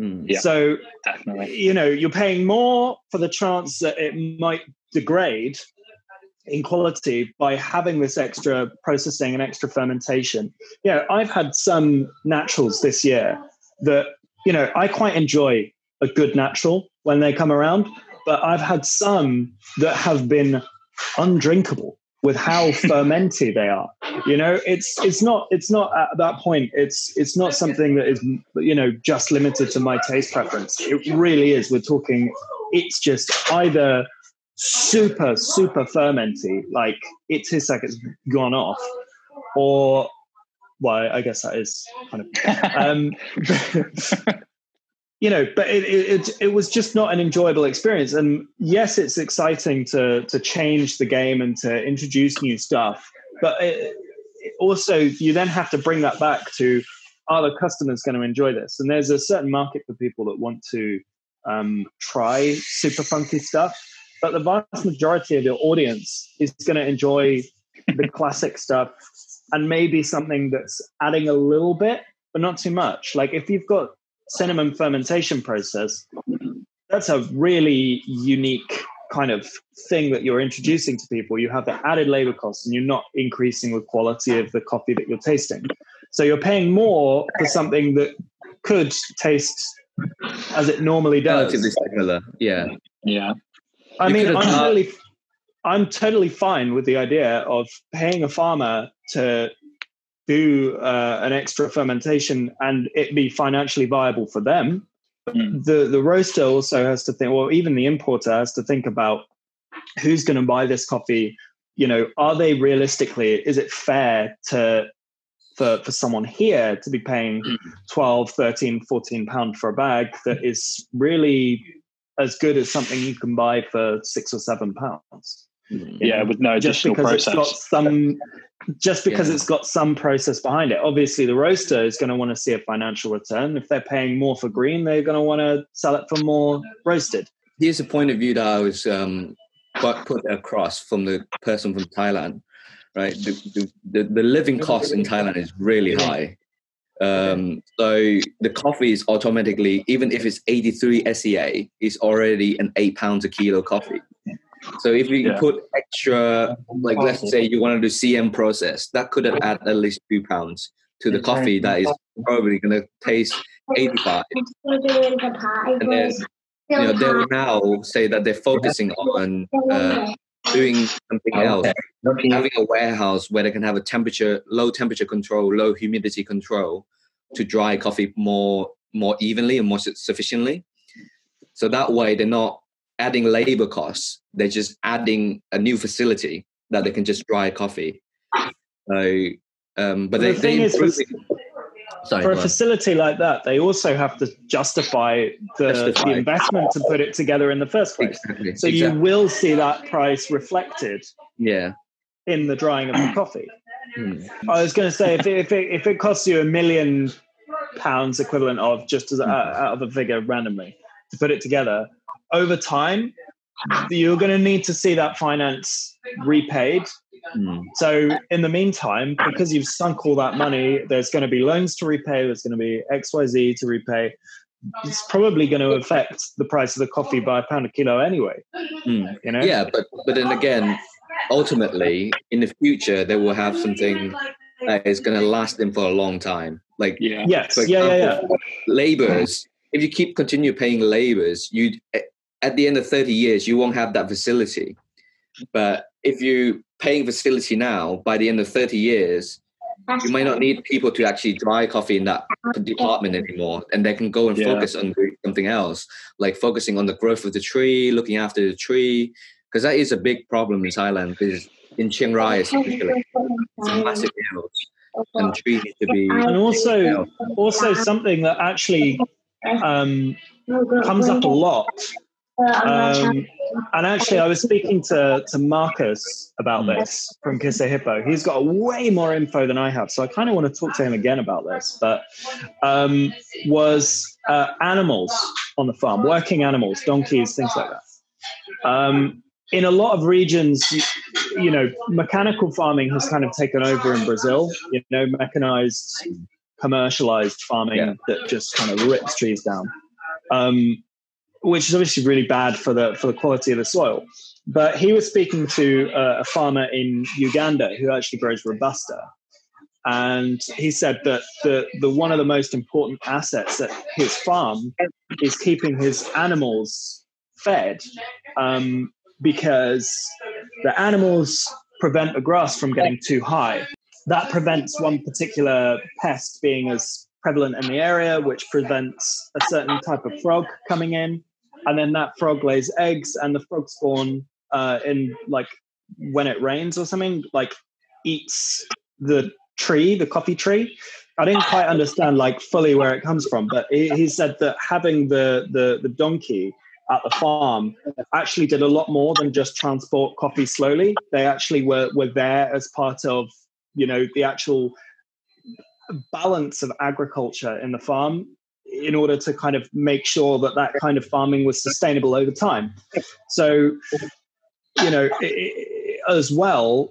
Mm. Yeah. So Definitely. you know you're paying more for the chance that it might degrade in quality by having this extra processing and extra fermentation yeah i've had some naturals this year that you know i quite enjoy a good natural when they come around but i've had some that have been undrinkable with how (laughs) fermenty they are. You know it's it's not it's not at that point. It's it's not something that is you know just limited to my taste preference. It really is. We're talking it's just either super super fermenty like it tastes like it's gone off or well i guess that is kind of um (laughs) (laughs) you know but it, it it was just not an enjoyable experience. And yes it's exciting to to change the game and to introduce new stuff but it, it also you then have to bring that back to are the customers going to enjoy this? And there's a certain market for people that want to um, try super funky stuff but the vast majority of your audience is going to enjoy the classic stuff and maybe something that's adding a little bit but not too much. Like if you've got cinnamon fermentation process that's a really unique kind of thing that you're introducing to people you have the added labor costs and you're not increasing the quality of the coffee that you're tasting so you're paying more for something that could taste as it normally does Relatively similar. Yeah. yeah. I You mean, I'm done- totally, I'm totally fine with the idea of paying a farmer to do uh, an extra fermentation and it be financially viable for them. Mm. The the roaster also has to think, or even the importer has to think about who's going to buy this coffee. You know, are they realistically? Is it fair to for for someone here to be paying 12 13 14 pound for a bag that is really as good as something you can buy for six or seven pounds Mm. Yeah, with no additional just because process. it's got some just because Yeah. it's got some process behind it obviously the roaster is going to want to see a financial return if they're paying more for green they're going to want to sell it for more roasted Here's a point of view that I was um, put across from the person from Thailand, right? The, the, the, living cost in Thailand is really high. Um, so the coffee is automatically, even if it's 83 SCA, is already an eight pounds a kilo coffee. So if you Yeah. put extra, like let's say you want to do CM process, that could have add at least two pounds to the coffee that is (laughs) probably going to taste 85. I'm still doing the pie. And then, You know, they will now say that they're focusing on uh, doing something else, having a warehouse where they can have a temperature, low temperature control, low humidity control to dry coffee more more evenly and more sufficiently. So that way they're not adding labor costs; they're just adding a new facility that they can just dry coffee. So, um, but The they, thing they is, for- Sorry, for a facility like that, they also have to justify the, Justify. the investment to put it together in the first place. exactly. So exactly. you will see that price reflected yeah. in the drying of the coffee. Hmm. I was going to say if it, if it if it costs you a million pounds equivalent of just as a, out of a figure randomly to put it together over time, you're going to need to see that finance repaid. Hmm. So in the meantime, because you've sunk all that money, there's going to be loans to repay. There's going to be X Y Z to repay. It's probably going to affect the price of the coffee by a pound a kilo anyway. Hmm. You know. Yeah, but but then again, ultimately, in the future, they will have something that is going to last them for a long time. Like Yeah. Yes. for Yeah. Yeah. Yeah. example, laborers. If you keep continue paying laborers, you at the end of thirty years, you won't have that facility. But if you paying facility now, by the end of thirty years, you might not need people to actually dry coffee in that department anymore and they can go and Yeah. focus on something else like focusing on the growth of the tree looking after the tree because that is a big problem in thailand because in chiang rai especially it's a massive hills and trees need to be And also, also something that actually um, comes up a lot. Um, and actually, I was speaking to, to Marcus about this from Kiss a Hippo. He's got way more info than I have, so I kind of want to talk to him again about this. But um, was uh, animals on the farm, working animals, donkeys, things like that. Um, in a lot of regions, you, you know, mechanical farming has kind of taken over in Brazil. You know, mechanized, commercialized farming Yeah. that just kind of rips trees down. Um, which is obviously really bad for the for the quality of the soil. But he was speaking to uh, a farmer in Uganda who actually grows robusta, and he said that the the one of the most important assets at his farm is keeping his animals fed, um, because the animals prevent the grass from getting too high. That prevents one particular pest being as prevalent in the area, which prevents a certain type of frog coming in and then that frog lays eggs and the frog spawn uh, in like when it rains or something like eats the tree the coffee tree. I didn't quite understand like fully where it comes from but he, he said that having the, the the donkey at the farm actually did a lot more than just transport coffee slowly. They actually were were there as part of you know the actual balance of agriculture in the farm in order to kind of make sure that that kind of farming was sustainable over time. So, you know, i- i- as well,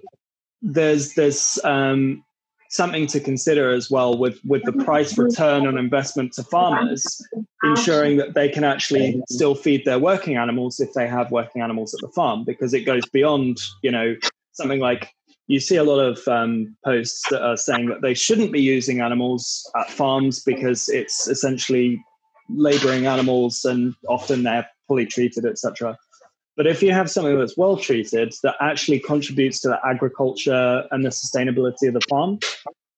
there's there's um, something to consider as well with with the price return on investment to farmers, ensuring that they can actually still feed their working animals if they have working animals at the farm, because it goes beyond you know something like you see a lot of um, posts that are saying that they shouldn't be using animals at farms because it's essentially laboring animals and often they're poorly treated, etc. But if you have something that's well treated that actually contributes to the agriculture and the sustainability of the farm,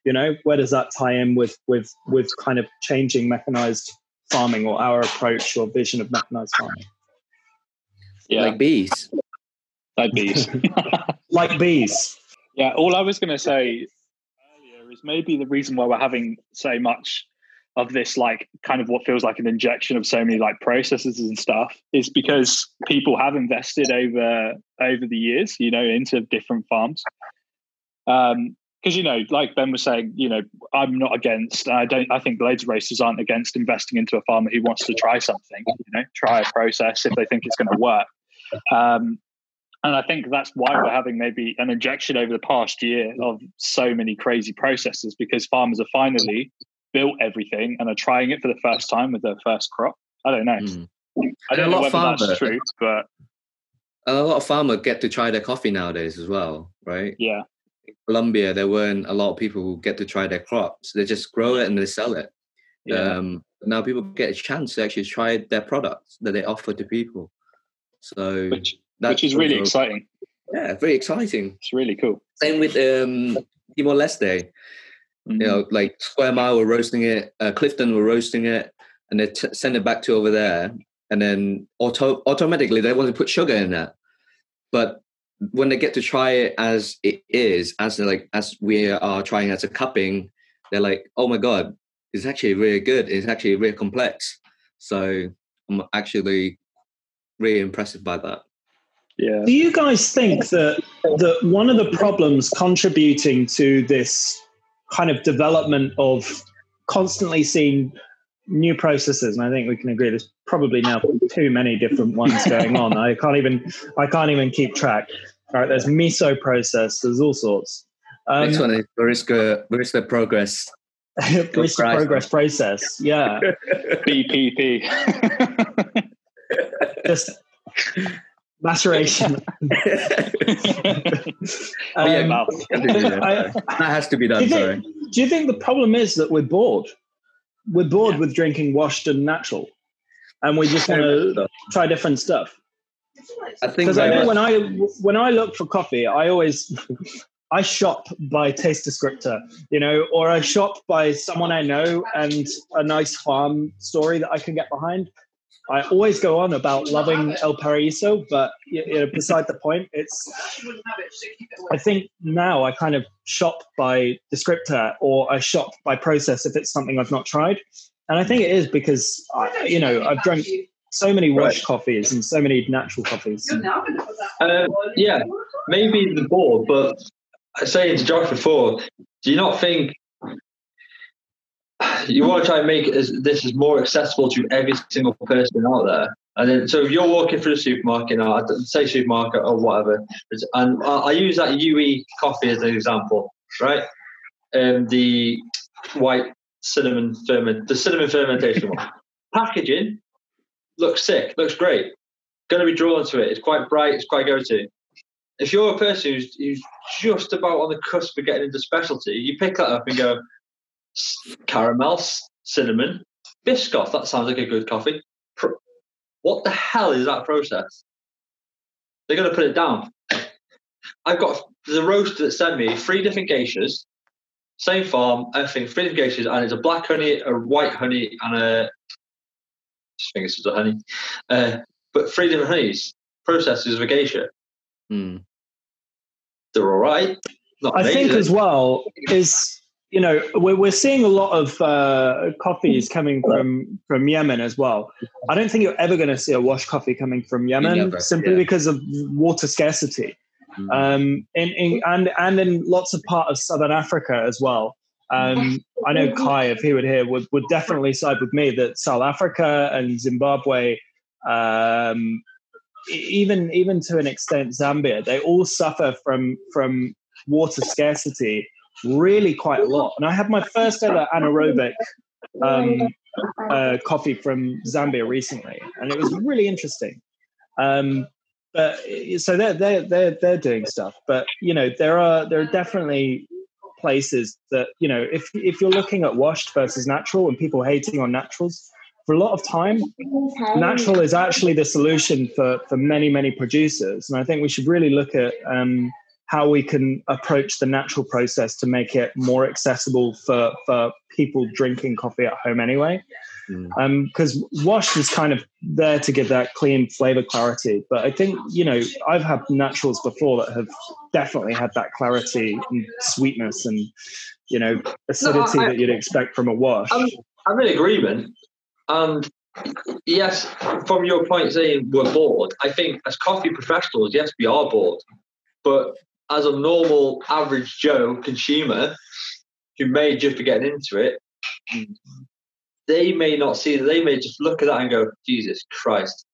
you know, where does that tie in with with with kind of changing mechanized farming or our approach or vision of mechanized farming? Yeah, like bees like bees. (laughs) Like bees. Yeah, all I was going to say earlier is maybe the reason why we're having so much of this, like, kind of what feels like an injection of so many like processes and stuff, is because people have invested over over the years, you know, into different farms. Um, because you know, like Ben was saying, you know, I'm not against. I don't. I think loads of racers aren't against investing into a farmer who wants to try something. You know, try a process if they think it's going to work. Um, And I think that's why we're having maybe an injection over the past year of so many crazy processes because farmers are finally built everything and are trying it for the first time with their first crop. I don't know. Mm. I don't And a know lot of whether that's farmers- true, but a lot of farmers get to try their coffee nowadays as well, right? yeah, Colombia, there weren't a lot of people who get to try their crops. They just grow it and they sell it. yeah. Um, now people get a chance to actually try their products that they offer to people. So which that's which is really also- exciting. Yeah, very exciting. It's really cool. Same with um, Timor Leste. Mhm. You know, like Square Mile were roasting it, uh, Clifton were roasting it, and they t- send it back to over there, and then auto- automatically they want to put sugar in that. But when they get to try it as it is, as like as we are trying as a cupping, they're like, "Oh my god, it's actually really good. It's actually really complex." So I'm actually really impressed by that. Yeah. Do you guys think that that one of the problems contributing to this kind of development of constantly seeing new processes, and I think we can agree there's probably now too many different ones going on. I can't even I can't even keep track. All right, there's miso process, there's all sorts. Um, Next one is Barista, Barista Progress. (laughs) barista Christ. progress process, yeah. (laughs) BPP. Just maceration. (laughs) Oh, yeah, Um, Wow. (laughs) I- that has to be do, done. you Sorry. do you think the problem is that we're bored? We're bored Yeah. with drinking washed and natural, and we just want to try different stuff. I think Because I that- think when I when I look for coffee, I always (laughs) I shop by taste descriptor, you know, or I shop by someone I know and a nice farm story that I can get behind. I always go on about loving El Paraíso, but you know, beside the point, it's I think now I kind of shop by descriptor or I shop by process if it's something I've not tried. And I think it is because, I, you know, I've drunk so many washed coffees and so many natural coffees. Uh, yeah, maybe the board, but I say saying to Josh before, do you not think you want to try and make as, this as more accessible to every single person out there? And then, so if you're walking through the supermarket, now, say supermarket or whatever, and I, I use that UE coffee as an example, right? Um, the white cinnamon ferment, the cinnamon fermentation one. Packaging looks sick, looks great. Going to be drawn to it. It's quite bright. It's quite go-to. If you're a person who's, who's just about on the cusp of getting into specialty, you pick that up and go "S- caramel, cinnamon, Biscoff. That sounds like a good coffee. Pr- What the hell is that process? They're going to put it down. I've got the roaster that sent me three different geishas, same farm, everything, three different geishas, and it's a black honey, a white honey, and a I think it's just a honey. Uh, but three different honeys, processes of a geisha. Hmm. They're all right. Not I think as well is you know we're, we're seeing a lot of uh, coffees coming from from Yemen as well. I don't think you're ever going to see a wash coffee coming from Yemen Never, simply yeah. because of water scarcity, Mm. um, in, in and and in lots of part of southern Africa as well. Um, I know Kai, if he would hear, would, would definitely side with me that South Africa and Zimbabwe, um, even even to an extent Zambia, they all suffer from from water scarcity really quite a lot. And I had my first ever anaerobic um, uh, coffee from Zambia recently, and it was really interesting. Um, but so they're they're they're they're doing stuff, but you know there are there are definitely places that you know if if you're looking at washed versus natural and people hating on naturals for a lot of time natural is actually the solution for for many many producers. And i think we should really look at um, how we can approach the natural process to make it more accessible for for people drinking coffee at home anyway Mm. because washed is kind of there to give that clean flavor clarity but i think you know i've had naturals before that have definitely had that clarity and sweetness and you know acidity I- that you'd expect from a wash I'm, I'm in agreement. And yes, from your point saying we're bored, I think as coffee professionals, yes, we are bored. But as a normal average Joe consumer who may just be getting into it, they may not see that. They may just look at that and go, Jesus Christ.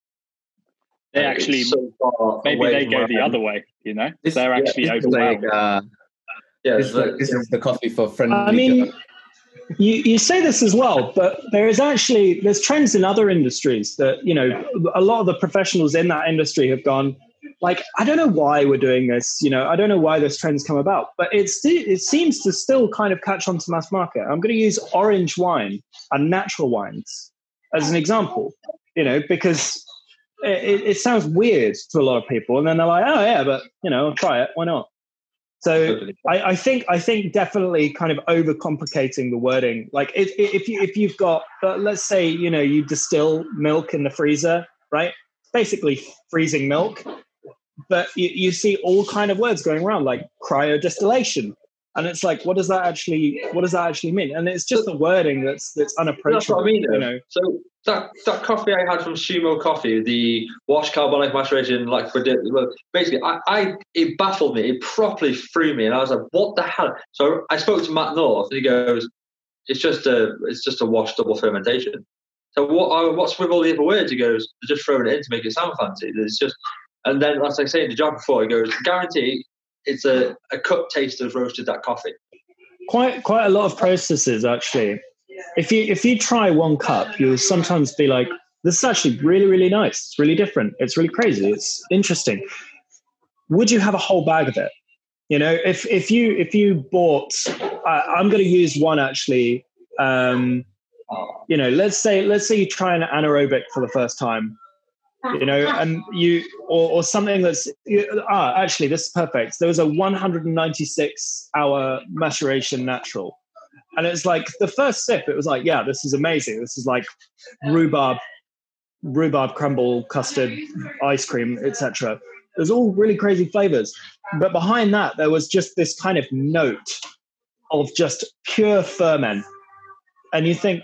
They It's actually so maybe they go the other way. You know, This- they're yeah, actually this is like, overwhelmed. uh, Yeah, this, it's is, like- this is the coffee for friendly. I mean, you, you say this as well, but there is actually there's trends in other industries that you know a lot of the professionals in that industry have gone like I don't know why we're doing this, you know, I don't know why this trend's come about, but it's it seems to still kind of catch on to mass market. I'm going to use orange wine and natural wines as an example, you know, because it, it sounds weird to a lot of people, and then they're like, oh yeah, but you know, I'll try it, why not? So I, I think I think definitely kind of overcomplicating the wording. Like if if you if you've got uh, let's say you know you distill milk in the freezer, right? Basically freezing milk, but you, you see all kind of words going around like cryodistillation, and it's like what does that actually what does that actually mean? And it's just the wording that's that's unapproachable That's what I mean. you know, So that that coffee I had from Sumo Coffee, the wash carbonic maceration, like for well, basically, I, I it baffled me. It properly threw me, and I was like, "What the hell?" So I spoke to Matt North, and he goes, "It's just a it's just a wash double fermentation." So what what's with all the other words? He goes, "They're just throwing it in to make it sound fancy." It's just, and then as I say in the job before, he goes, "Guarantee it's a, a cup taste of roasted that coffee." quite quite a lot of processes actually. If you if you try one cup, you'll sometimes be like, "This is actually really really nice. It's really different. It's really crazy. It's interesting." Would you have a whole bag of it? You know, if if you if you bought, I, I'm going to use one actually. Um, you know, let's say let's say you try an anaerobic for the first time, you know, and you or, or something that's you, ah actually this is perfect. There was a 196 hour maturation natural, and it's like the first sip, it was like, yeah, this is amazing. This is like rhubarb, rhubarb crumble, custard, ice cream, etc. There's all really crazy flavors, but behind that there was just this kind of note of just pure ferment, and you think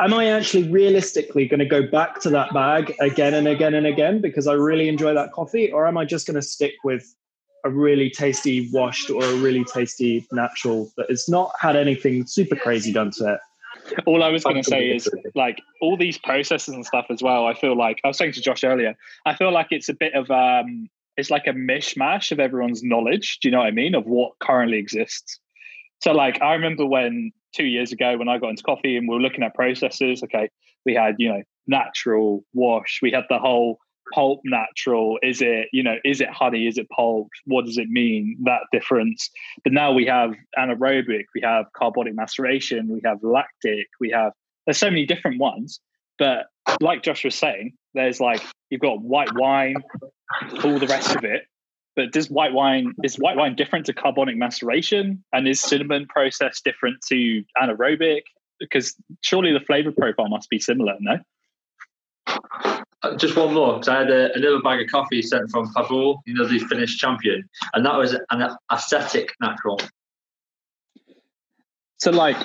am I actually realistically going to go back to that bag again and again and again because I really enjoy that coffee? Or am I just going to stick with a really tasty washed or a really tasty natural that has not had anything super crazy done to it? all I was going to say is like all these processes and stuff as well. I feel like I was saying to Josh earlier. I feel like it's a bit of um, it's like a mishmash of everyone's knowledge. Do you know what I mean of what currently exists? So like I remember when two years ago when I got into coffee and we were looking at processes. Okay, we had you know natural wash. We had the whole pulp natural. Is it you know is it honey? Is it pulp? What does it mean? That difference. But now we have anaerobic. We have carbonic maceration. We have lactic. We have there's so many different ones. But like Josh was saying, there's like you've got white wine, all the rest of it. But does white wine is white wine different to carbonic maceration? And is cinnamon process different to anaerobic? Because surely the flavor profile must be similar, no? Uh, Just one more, because I had a, another bag of coffee sent from Pavul, you know, the Finnish champion, and that was an aesthetic natural. So like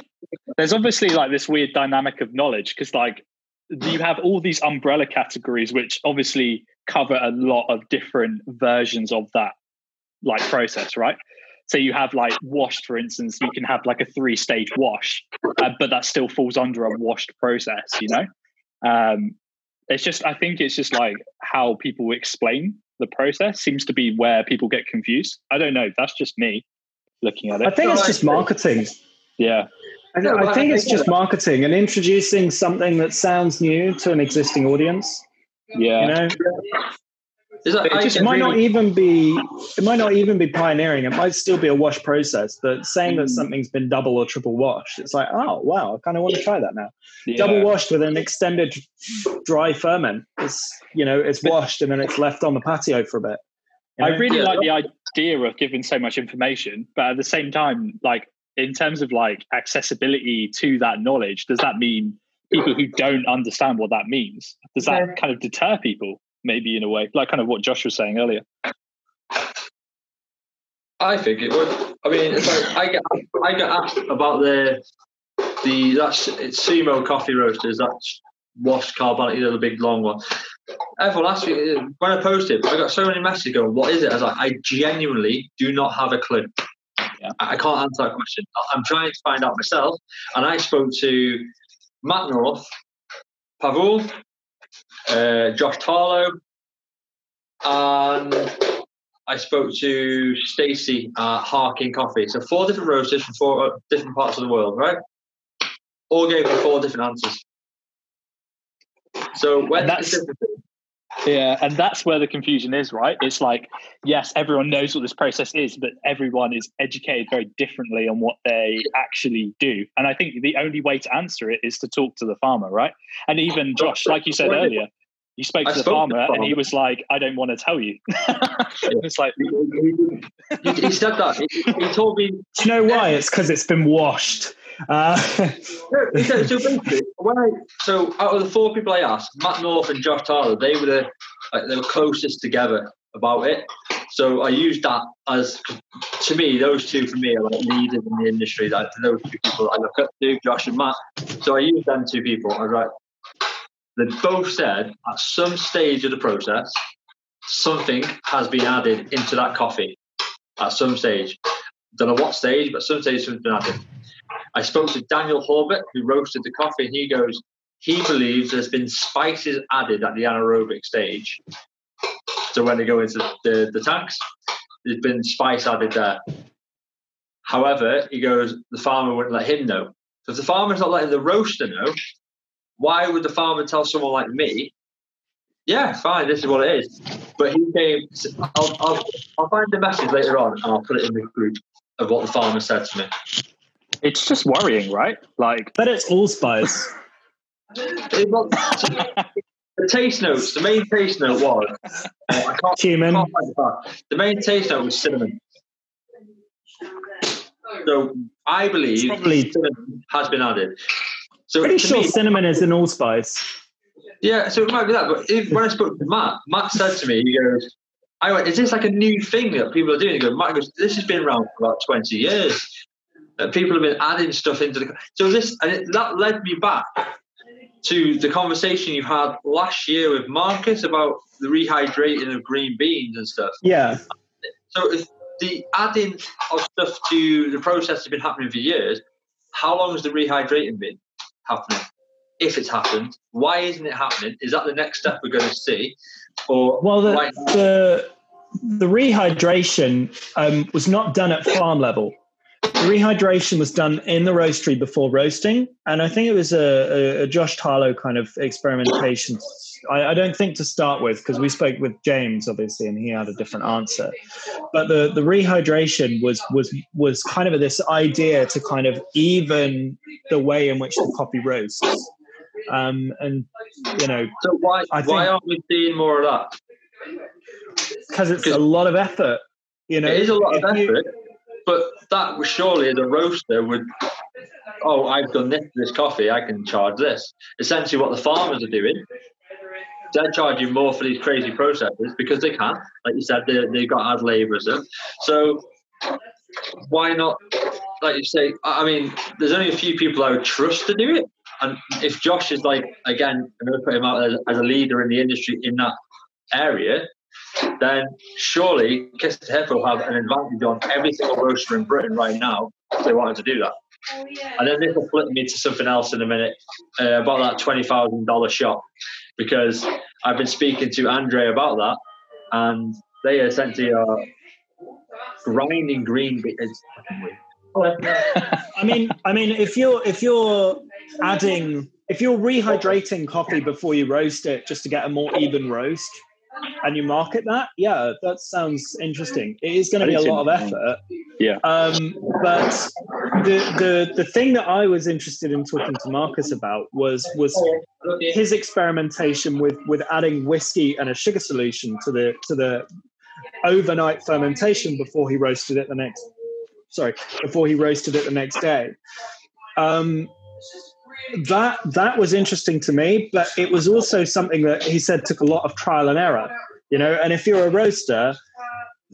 there's obviously like this weird dynamic of knowledge because like you have all these umbrella categories which obviously cover a lot of different versions of that like process, right? So you have like washed, for instance, you can have like a three stage wash, uh, but that still falls under a washed process, you know? Um, it's just, I think it's just like how people explain the process seems to be where people get confused. I don't know. That's just me looking at it. I think it's just marketing. yeah. I, No, I think it's just marketing and introducing something that sounds new to an existing audience. Yeah. You know, Is that, it just get might not even be it might not even be pioneering it might still be a wash process but saying that Mm. something's been double or triple washed it's like oh wow i kind of want to try that now yeah. double washed with an extended dry ferment it's you know it's washed and then it's left on the patio for a bit you I really Yeah. like the idea of giving so much information, but at the same time, like in terms of like accessibility to that knowledge, does that mean people who don't understand what that means? Does that kind of deter people, maybe in a way, like kind of what Josh was saying earlier? I think it would. I mean, it's like I get I get asked about the the that's it's sumo coffee roasters. That's washed carbonic, you know, the big long one. Everyone asks me uh, when I posted. I got so many messages going, "What is it?" I was like, I genuinely do not have a clue. Yeah. I I can't answer that question. I'm trying to find out myself. And I spoke to Matt North, Pavul, uh, Josh Tarlow, and I spoke to Stacey at Harkin Coffee. So four different roasters from four uh, different parts of the world, right? All gave me four different answers. So when that's- Yeah, and that's where the confusion is, right? It's like, yes, everyone knows what this process is, but everyone is educated very differently on what they actually do. And I think the only way to answer it is to talk to the farmer, right? And even Josh, like you said earlier, you spoke I to the spoke to farmer, the and he was like, I don't want to tell you. (laughs) it's like, (laughs) he, he- he said that. He, he told me Do you know why? It's because it's been washed. Uh, (laughs) so I, so out of the four people I asked, Matt North and Josh Tyler, they were the like, they were closest together about it. So I used that as to me, those two for me are like leaders in the industry. That those two people I look up to, Josh and Matt. So I used them two people. I was like, they both said at some stage of the process, something has been added into that coffee. At some stage, don't know what stage, but some stage something's been added. I spoke to Daniel Horbat, who roasted the coffee, and he goes, he believes there's been spices added at the anaerobic stage. So when they go into the, the tanks, there's been spice added there. However, he goes, the farmer wouldn't let him know. So if the farmer's not letting the roaster know, why would the farmer tell someone like me, yeah, fine, this is what it is. But he came, I'll, I'll, I'll find the message later on and I'll put it in the group of what the farmer said to me. It's just worrying, right? Like, but it's allspice. It was- the taste notes, the main taste note was, uh, I can't, I Cumin. can't the main taste note was cinnamon. So I believe Probably- cinnamon has been added. So Pretty sure me, cinnamon is an allspice. yeah, so it might be that. But if, when I spoke to Matt, Matt said to me, he goes, I went, is this like a new thing that people are doing? He goes, Matt goes, this has been around for about 20 years. That people have been adding stuff into the. So this, and it, that led me back to the conversation you had last year with Marcus about the rehydrating of green beans and stuff. Yeah. So if the adding of stuff to the process has been happening for years, how long has the rehydrating been happening? If it's happened, why isn't it happening? Is that the next step we're going to see? Or Well, the the, the rehydration um, was not done at farm level. The rehydration was done in the roastery before roasting, and I think it was a, a, a Josh Tarlow kind of experimentation. I, I don't think to start with because we spoke with James obviously, and he had a different answer. But the the rehydration was was was kind of this idea to kind of even the way in which the coffee roasts, um, and you know so why I why aren't we seeing more of that? because it's a lot of effort. You know, it is a lot of if you- effort, but that was surely the roaster would. Oh, I've done this this coffee. I can charge this. Essentially, what the farmers are doing, they're charging more for these crazy processes because they can. Like you said, they they've got ad labour and stuff. So why not? Like you say, I mean, there's only a few people I would trust to do it. And if Josh is like, again, I'm going to put him out as a leader in the industry in that area, then surely Kiss the Hippo will have an advantage on every single roaster in Britain right now if they wanted to do that. And then this will flip me to something else in a minute uh, about that $20,000 shop because I've been speaking to Andre about that and they essentially are grinding green beans. I mean, I mean, if you're if you're adding if you're rehydrating coffee before you roast it just to get a more even roast, and you market that, yeah, that sounds interesting. It is going to be a lot of effort. Yeah. Um, but the the the thing that I was interested in talking to Marcus about was was his experimentation with with adding whiskey and a sugar solution to the to the overnight fermentation before he roasted it the next sorry before he roasted it the next day um that that was interesting to me but it was also something that he said took a lot of trial and error you know? And if you're a roaster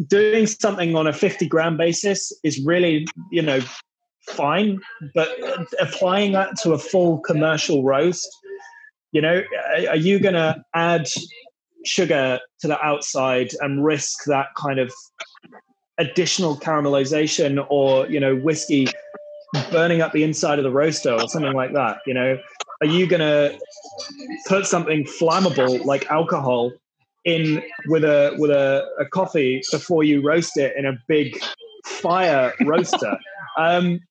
doing something on a 50 gram basis is really you know fine but applying that to a full commercial roast you know are- you going to add sugar to the outside and risk that kind of additional caramelization or you know whiskey burning up the inside of the roaster or something like that you know are you going to put something flammable like alcohol in with a with a, a coffee before you roast it in a big fire roaster. (laughs) Um,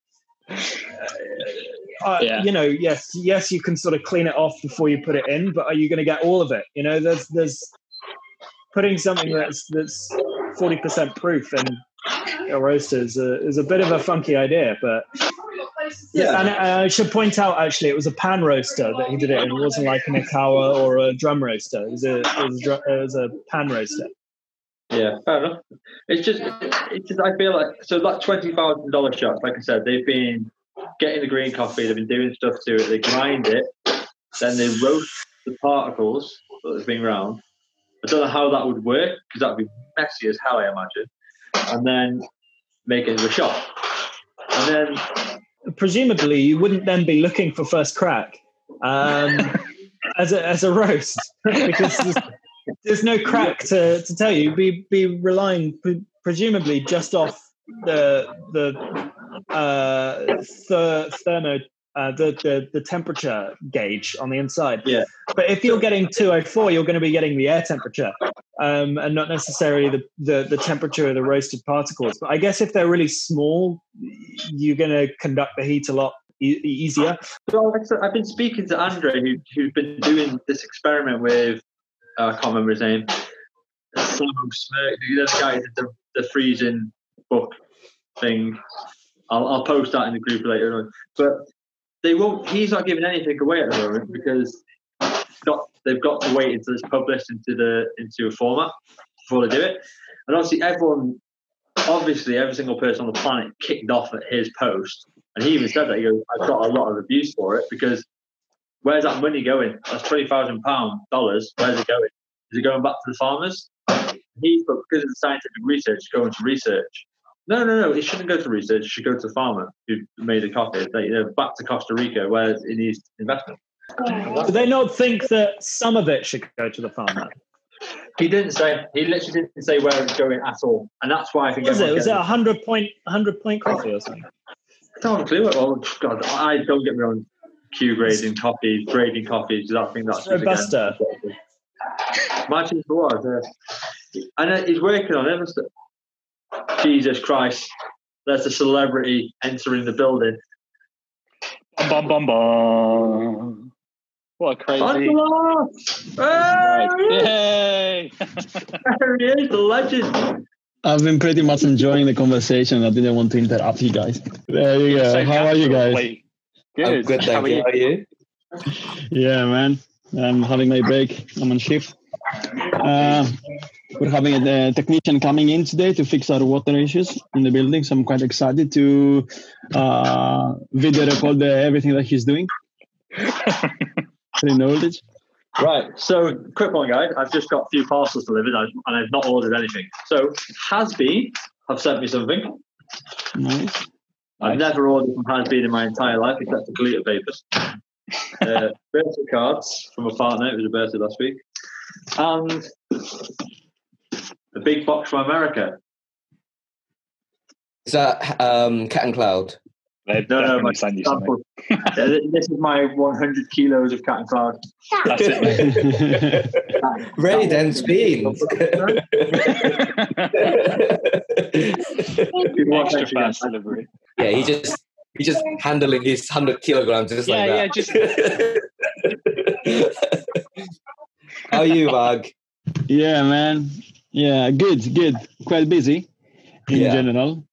uh, Yeah. You know, yes, yes, you can sort of clean it off before you put it in, but are you going to get all of it? You know, there's there's putting something that's that's forty percent proof in a roaster is a, is a bit of a funky idea, but Yeah. and I should point out actually it was a pan roaster that he did it in. It wasn't like an Ikawa or a drum roaster. It was a it was a, it was a pan roaster. Yeah, fair enough. It's just, it's just. I feel like so that twenty thousand dollar shop. Like I said, they've been getting the green coffee. They've been doing stuff to it. They grind it, then they roast the particles that have been ground. I don't know how that would work because that would be messy as hell, I imagine. And then make it into a shot. And then Presumably, you wouldn't then be looking for first crack um, (laughs) as a as a roast because there's, there's no crack to, to tell you. Be be relying pre- presumably just off the the uh, th- thermo uh, the, the the temperature gauge on the inside. Yeah. But if you're getting 204, you're going to be getting the air temperature, um, and not necessarily the, the the temperature of the roasted particles. But I guess if they're really small, you're going to conduct the heat a lot e- easier. So I said, I've been speaking to Andre, who, who's been doing this experiment with, uh, I can't remember his name, Slow Smirk, the guy did the, the freezing book thing. I'll, I'll post that in the group later on. But they won't, he's not giving anything away at the moment because they've got to wait until it's published into the into a format before they do it. And obviously, everyone, obviously, every single person on the planet kicked off at his post. And he even said that he goes, I've got a lot of abuse for it because where's that money going? That's twenty thousand pound dollars. Where's it going? Is it going back to the farmers? He, but because of the scientific research, going to research. No, no, no. It shouldn't go to research. It should go to the farmer who made the coffee. They, you know, back to Costa Rica where it needs investment. Do they not think that some of it should go to the farmer? He didn't say. He literally didn't say where it's going at all, and that's why I think. Was it? Was it a hundred point hundred point coffee or something? I don't have a clue. Oh God, I don't get me on Q grading coffees, grading coffees. 'cause I think that's Robusta. Imagine if it. Uh, and he's working on it. And stuff. Jesus Christ! There's a celebrity entering the building. Bum, bum, bum, bum. What a crazy. Angela! Right. Hey! Yay! (laughs) There he is, the legend. I've been pretty much enjoying the conversation. I didn't want to interrupt you guys. There you go. So How are you guys? naturally. I'm Good. good, How thank are you. you? How are you? Yeah, man. I'm having my break. I'm on shift. Uh, we're having a, uh technician coming in today to fix our water issues in the building. So I'm quite excited to uh, video record the, everything that he's doing. (laughs) Pretty knowledge. Right. So, quick one, guys. I've just got a few parcels delivered, and I've- and I've not ordered anything. So, Hasbean have sent me something. Nice. I've never ordered from Hasbean in my entire life, except for glitter papers. (laughs) uh, birthday cards from a partner. It was a birthday last week, and a big box from America. Is that um, Cat and Cloud? They No, no, my send you something. sample. Yeah, th- this is my 100 kilos of cat and cloud. That's it. mate. Very dense beans. People want Extra extra fast delivery. yeah, he just he just handling his hundred kilograms just Yeah, yeah, like just that. (laughs) How are you, Mag? yeah, man. Yeah, good, good. Quite busy in Yeah. general.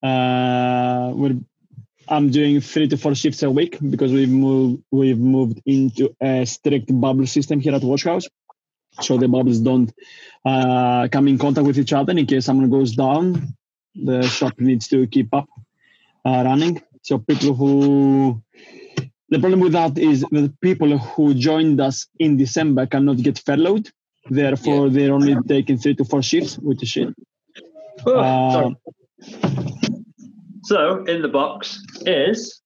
Uh, we're, I'm doing three to four shifts a week because we've moved we've moved into a strict bubble system here at Watch House. So the bubbles don't uh, come in contact with each other. In case someone goes down, the shop needs to keep up uh, running. So people who the problem with that is that people who joined us in December cannot get furloughed. Therefore, they're only taking three to four shifts, which is shit. Oh, Uh. So, in the box is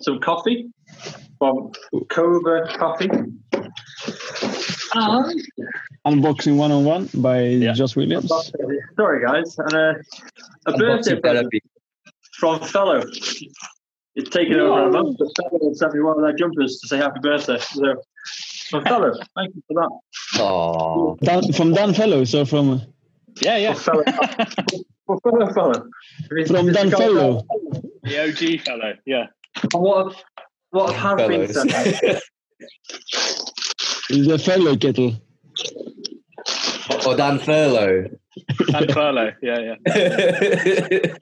some coffee from Cobra Coffee. And Unboxing one on one by Yeah. Josh Williams. sorry, guys, and a, a birthday present therapy. from Fellow. It's taken over a month, but Fellow sent me one of their jumpers to say happy birthday. So So, fellas, thank you for that. Oh, Dan, from Dan Fellows or from Yeah, yeah. Well, fella, well, fella, fella. from Dan Fellow? the OG fellow. Yeah. What what have has been fellows. sent? The fellow kettle. or Dan Furlow. And furlough. Yeah, yeah.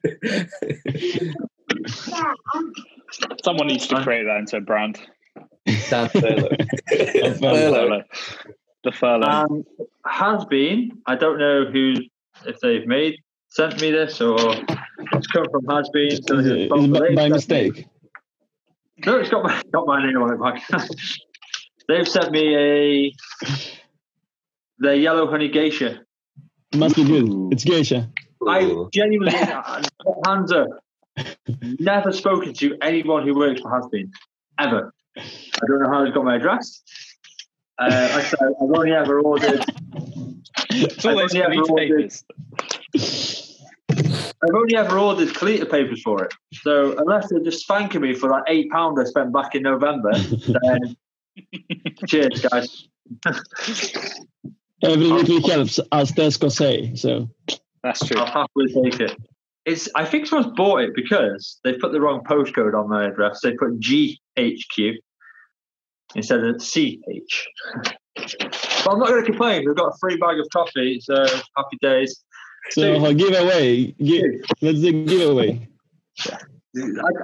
(laughs) Someone needs to create that into a brand. Dan Furlow. (laughs) Furlough. The furlough. Um, has been. I don't know who, if they've made sent me this or it's come from Has Bean. So Is it's it- from is it by, they've by sent- mistake? No, it's got my (laughs) got my name on it. Mike. (laughs) they've sent me a the yellow honey geisha. Must be good. It's geisha. I genuinely, hands up, never spoken to anyone who works for Has Bean ever. I don't know how they've got my address. Uh, I said, I've only ever ordered. It's all I've those only ever ordered- papers. I've only ever ordered Kalita papers for it. So unless they're just thanking me for that eight pound I spent back in November, then (laughs) cheers, guys. Every little helps, as Tesco say. So That's true. I'll happily take it. It's. I think someone's bought it because they put the wrong postcode on my address. They put GHQ instead of CH. But I'm not going to complain. We've got a free bag of coffee, so happy days. so a uh, giveaway. Give, let's do giveaway. I,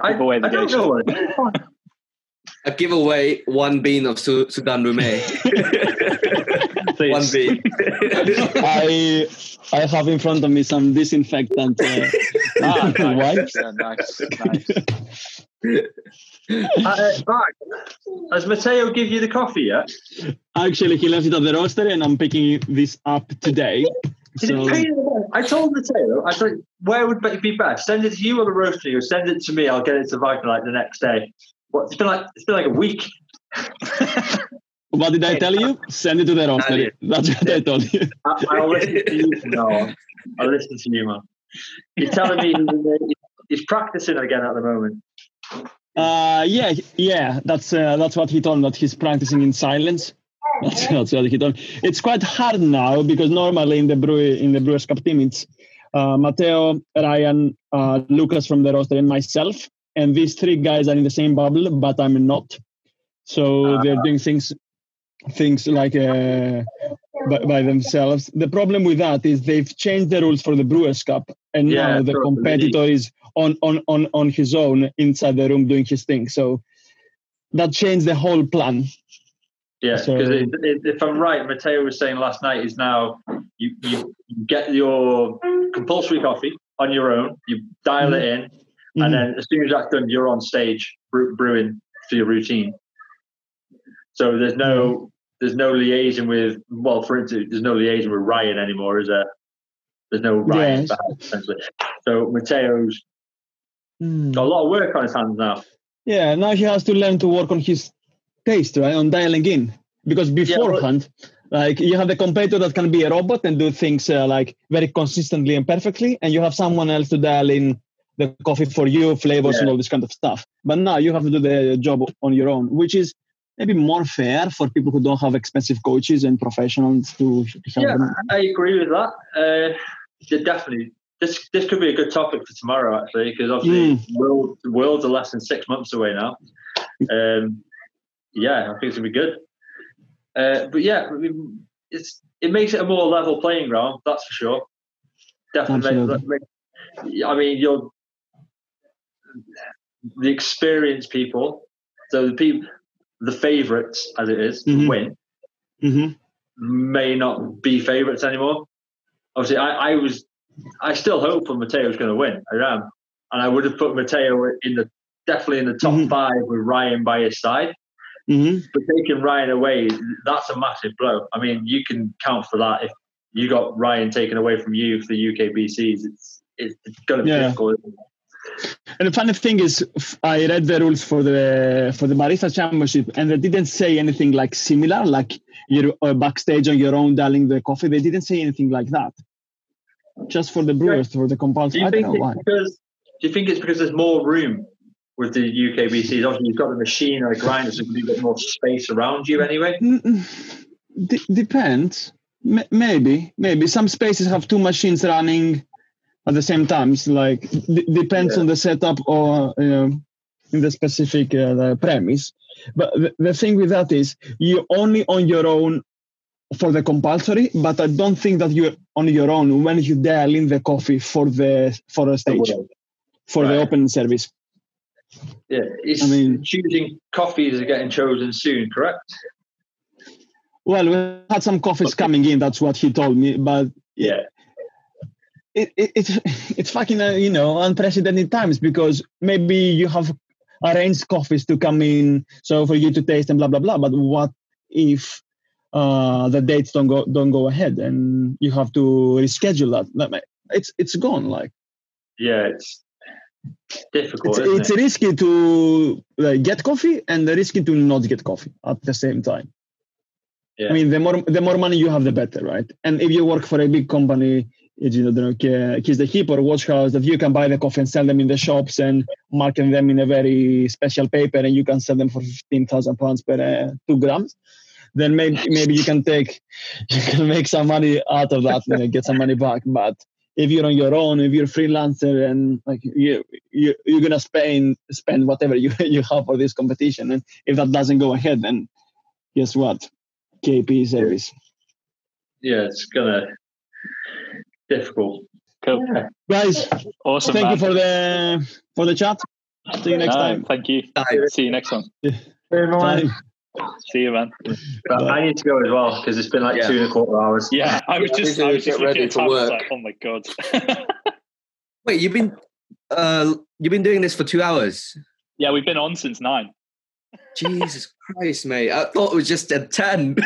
I, Give away the I don't know what it is. A giveaway one bean of Sudan Sudan (laughs) Rume. one bean. I I have in front of me some disinfectant uh, (laughs) Ah, (laughs) nice. wipes. Yeah, nice. nice. (laughs) Uh, back. Has Matteo give you the coffee yet? Actually, he left it at the roaster, and I'm picking this up today. Did So it pay you the- I told Matteo, I said, where would it be best? Send it to you or the roastery, or send it to me. I'll get it to Viking like the next day. What? It's been like it's been like a week. What did I tell you? Send it to the roaster. That's what I told you. (laughs) I, I'll listen to you now. I'll listen to you, man. You're telling me he's, he's practicing again at the moment. Uh, yeah, yeah. That's uh, that's what he told me. That he's practicing in silence. (laughs) That's, that's what he told me. It's quite hard now because normally in the brew in the Brewers Cup team it's uh, Matteo, Ryan, uh, Lucas from the roster, and myself. And these three guys are in the same bubble, but I'm not. So they're doing things things like uh, by, by themselves. The problem with that is they've changed the rules for the Brewers Cup, and Yeah, now the competitor is on, on on on his own inside the room doing his thing. So that changed the whole plan. Yeah, So- because if I'm right, Matteo was saying last night is now you, you get your compulsory coffee on your own, you dial it in, and then as soon as that's done, you're on stage brewing for your routine. So there's no there's no liaison with well, for instance, there's no liaison with Ryan anymore, is there? There's no Ryan Yes. essentially. So Matteo's got a lot of work on his hands now. Yeah, now he has to learn to work on his taste, right? On dialing in. Because beforehand, like you have the competitor that can be a robot and do things uh, like very consistently and perfectly, and you have someone else to dial in the coffee for you, flavors, and all this kind of stuff. But now you have to do the job on your own, which is maybe more fair for people who don't have expensive coaches and professionals to help Yeah, them. I agree with that. Uh, yeah, definitely. This this could be a good topic for tomorrow, actually, because obviously world, the world's are less than six months away now. Um, yeah, I think it's gonna be good. Uh, but yeah, I mean, it's it makes it a more level playing ground. That's for sure. Definitely. Makes, makes- I mean, you're the experienced people. So the people, the favourites, as it is, Mhm. win hmm may not be favourites anymore. Obviously, I, I was, I still hope for Matteo's going to win. I am, and I would have put Matteo in the definitely in the top Mhm. five with Ryan by his side. hmm But taking Ryan away, that's a massive blow. I mean, you can count for that if you got Ryan taken away from you for the UKBCs. It's it's, it's going to be Yeah. difficult. And the funny thing is, I read the rules for the for the barista championship, and they didn't say anything like similar, like you're uh, backstage on your own dialing the coffee. They didn't say anything like that. Just for the brewers, for the Do compulsory. you I don't think know why. because? Do you think it's because there's more room with the UKBCs. Obviously, you've got the machine or the grinder, so you've got more space around you anyway. Mm, d- depends. M- maybe, maybe some spaces have two machines running at the same time. It's like d- depends Yeah. on the setup or you know, in the specific uh, premise. But the, the thing with that is you're only on your own for the compulsory. But I don't think that you're on your own when you dial in the coffee for the for a stage for the open service. Yeah, it's I mean- choosing coffees are getting chosen soon, correct? Well, we had some coffees coming in. That's what he told me. But Yeah, it, it, it's (laughs) it's fucking uh, you know unprecedented times because maybe you have arranged coffees to come in so for you to taste and blah blah blah but what if uh the dates don't go don't go ahead and you have to reschedule that it's it's gone like yeah, it's difficult. it's, it's it? risky to get coffee and risky to not get coffee at the same time Yeah. i mean the more the more money you have the better right and if you work for a big company you know, uh, Kiss the Hippo or Watch House that you can buy the coffee and sell them in the shops and market them in a very special paper and you can sell them for 15,000 pounds per uh, two grams. Then maybe maybe you can take (laughs) you can make some money out of that and get some money back. But if you're on your own, if you're a freelancer and like you, you you're gonna spend spend whatever you (laughs) you have for this competition, and if that doesn't go ahead, then guess what? KP service. Yeah, it's gonna difficult. Cool. Guys, Awesome. thank man. you for the for the chat. See you next No, time. Thank you. Bye. See you next one. Bye. See you, man. But I need to go as well because it's been like Yeah. two and a quarter hours. Yeah, I was just, we I was just looking ready at time. Work. like, oh my god. (laughs) Wait, you've been uh you've been doing this for two hours. yeah, we've been on since nine. Jesus Christ, mate. I thought it was just at ten. (laughs)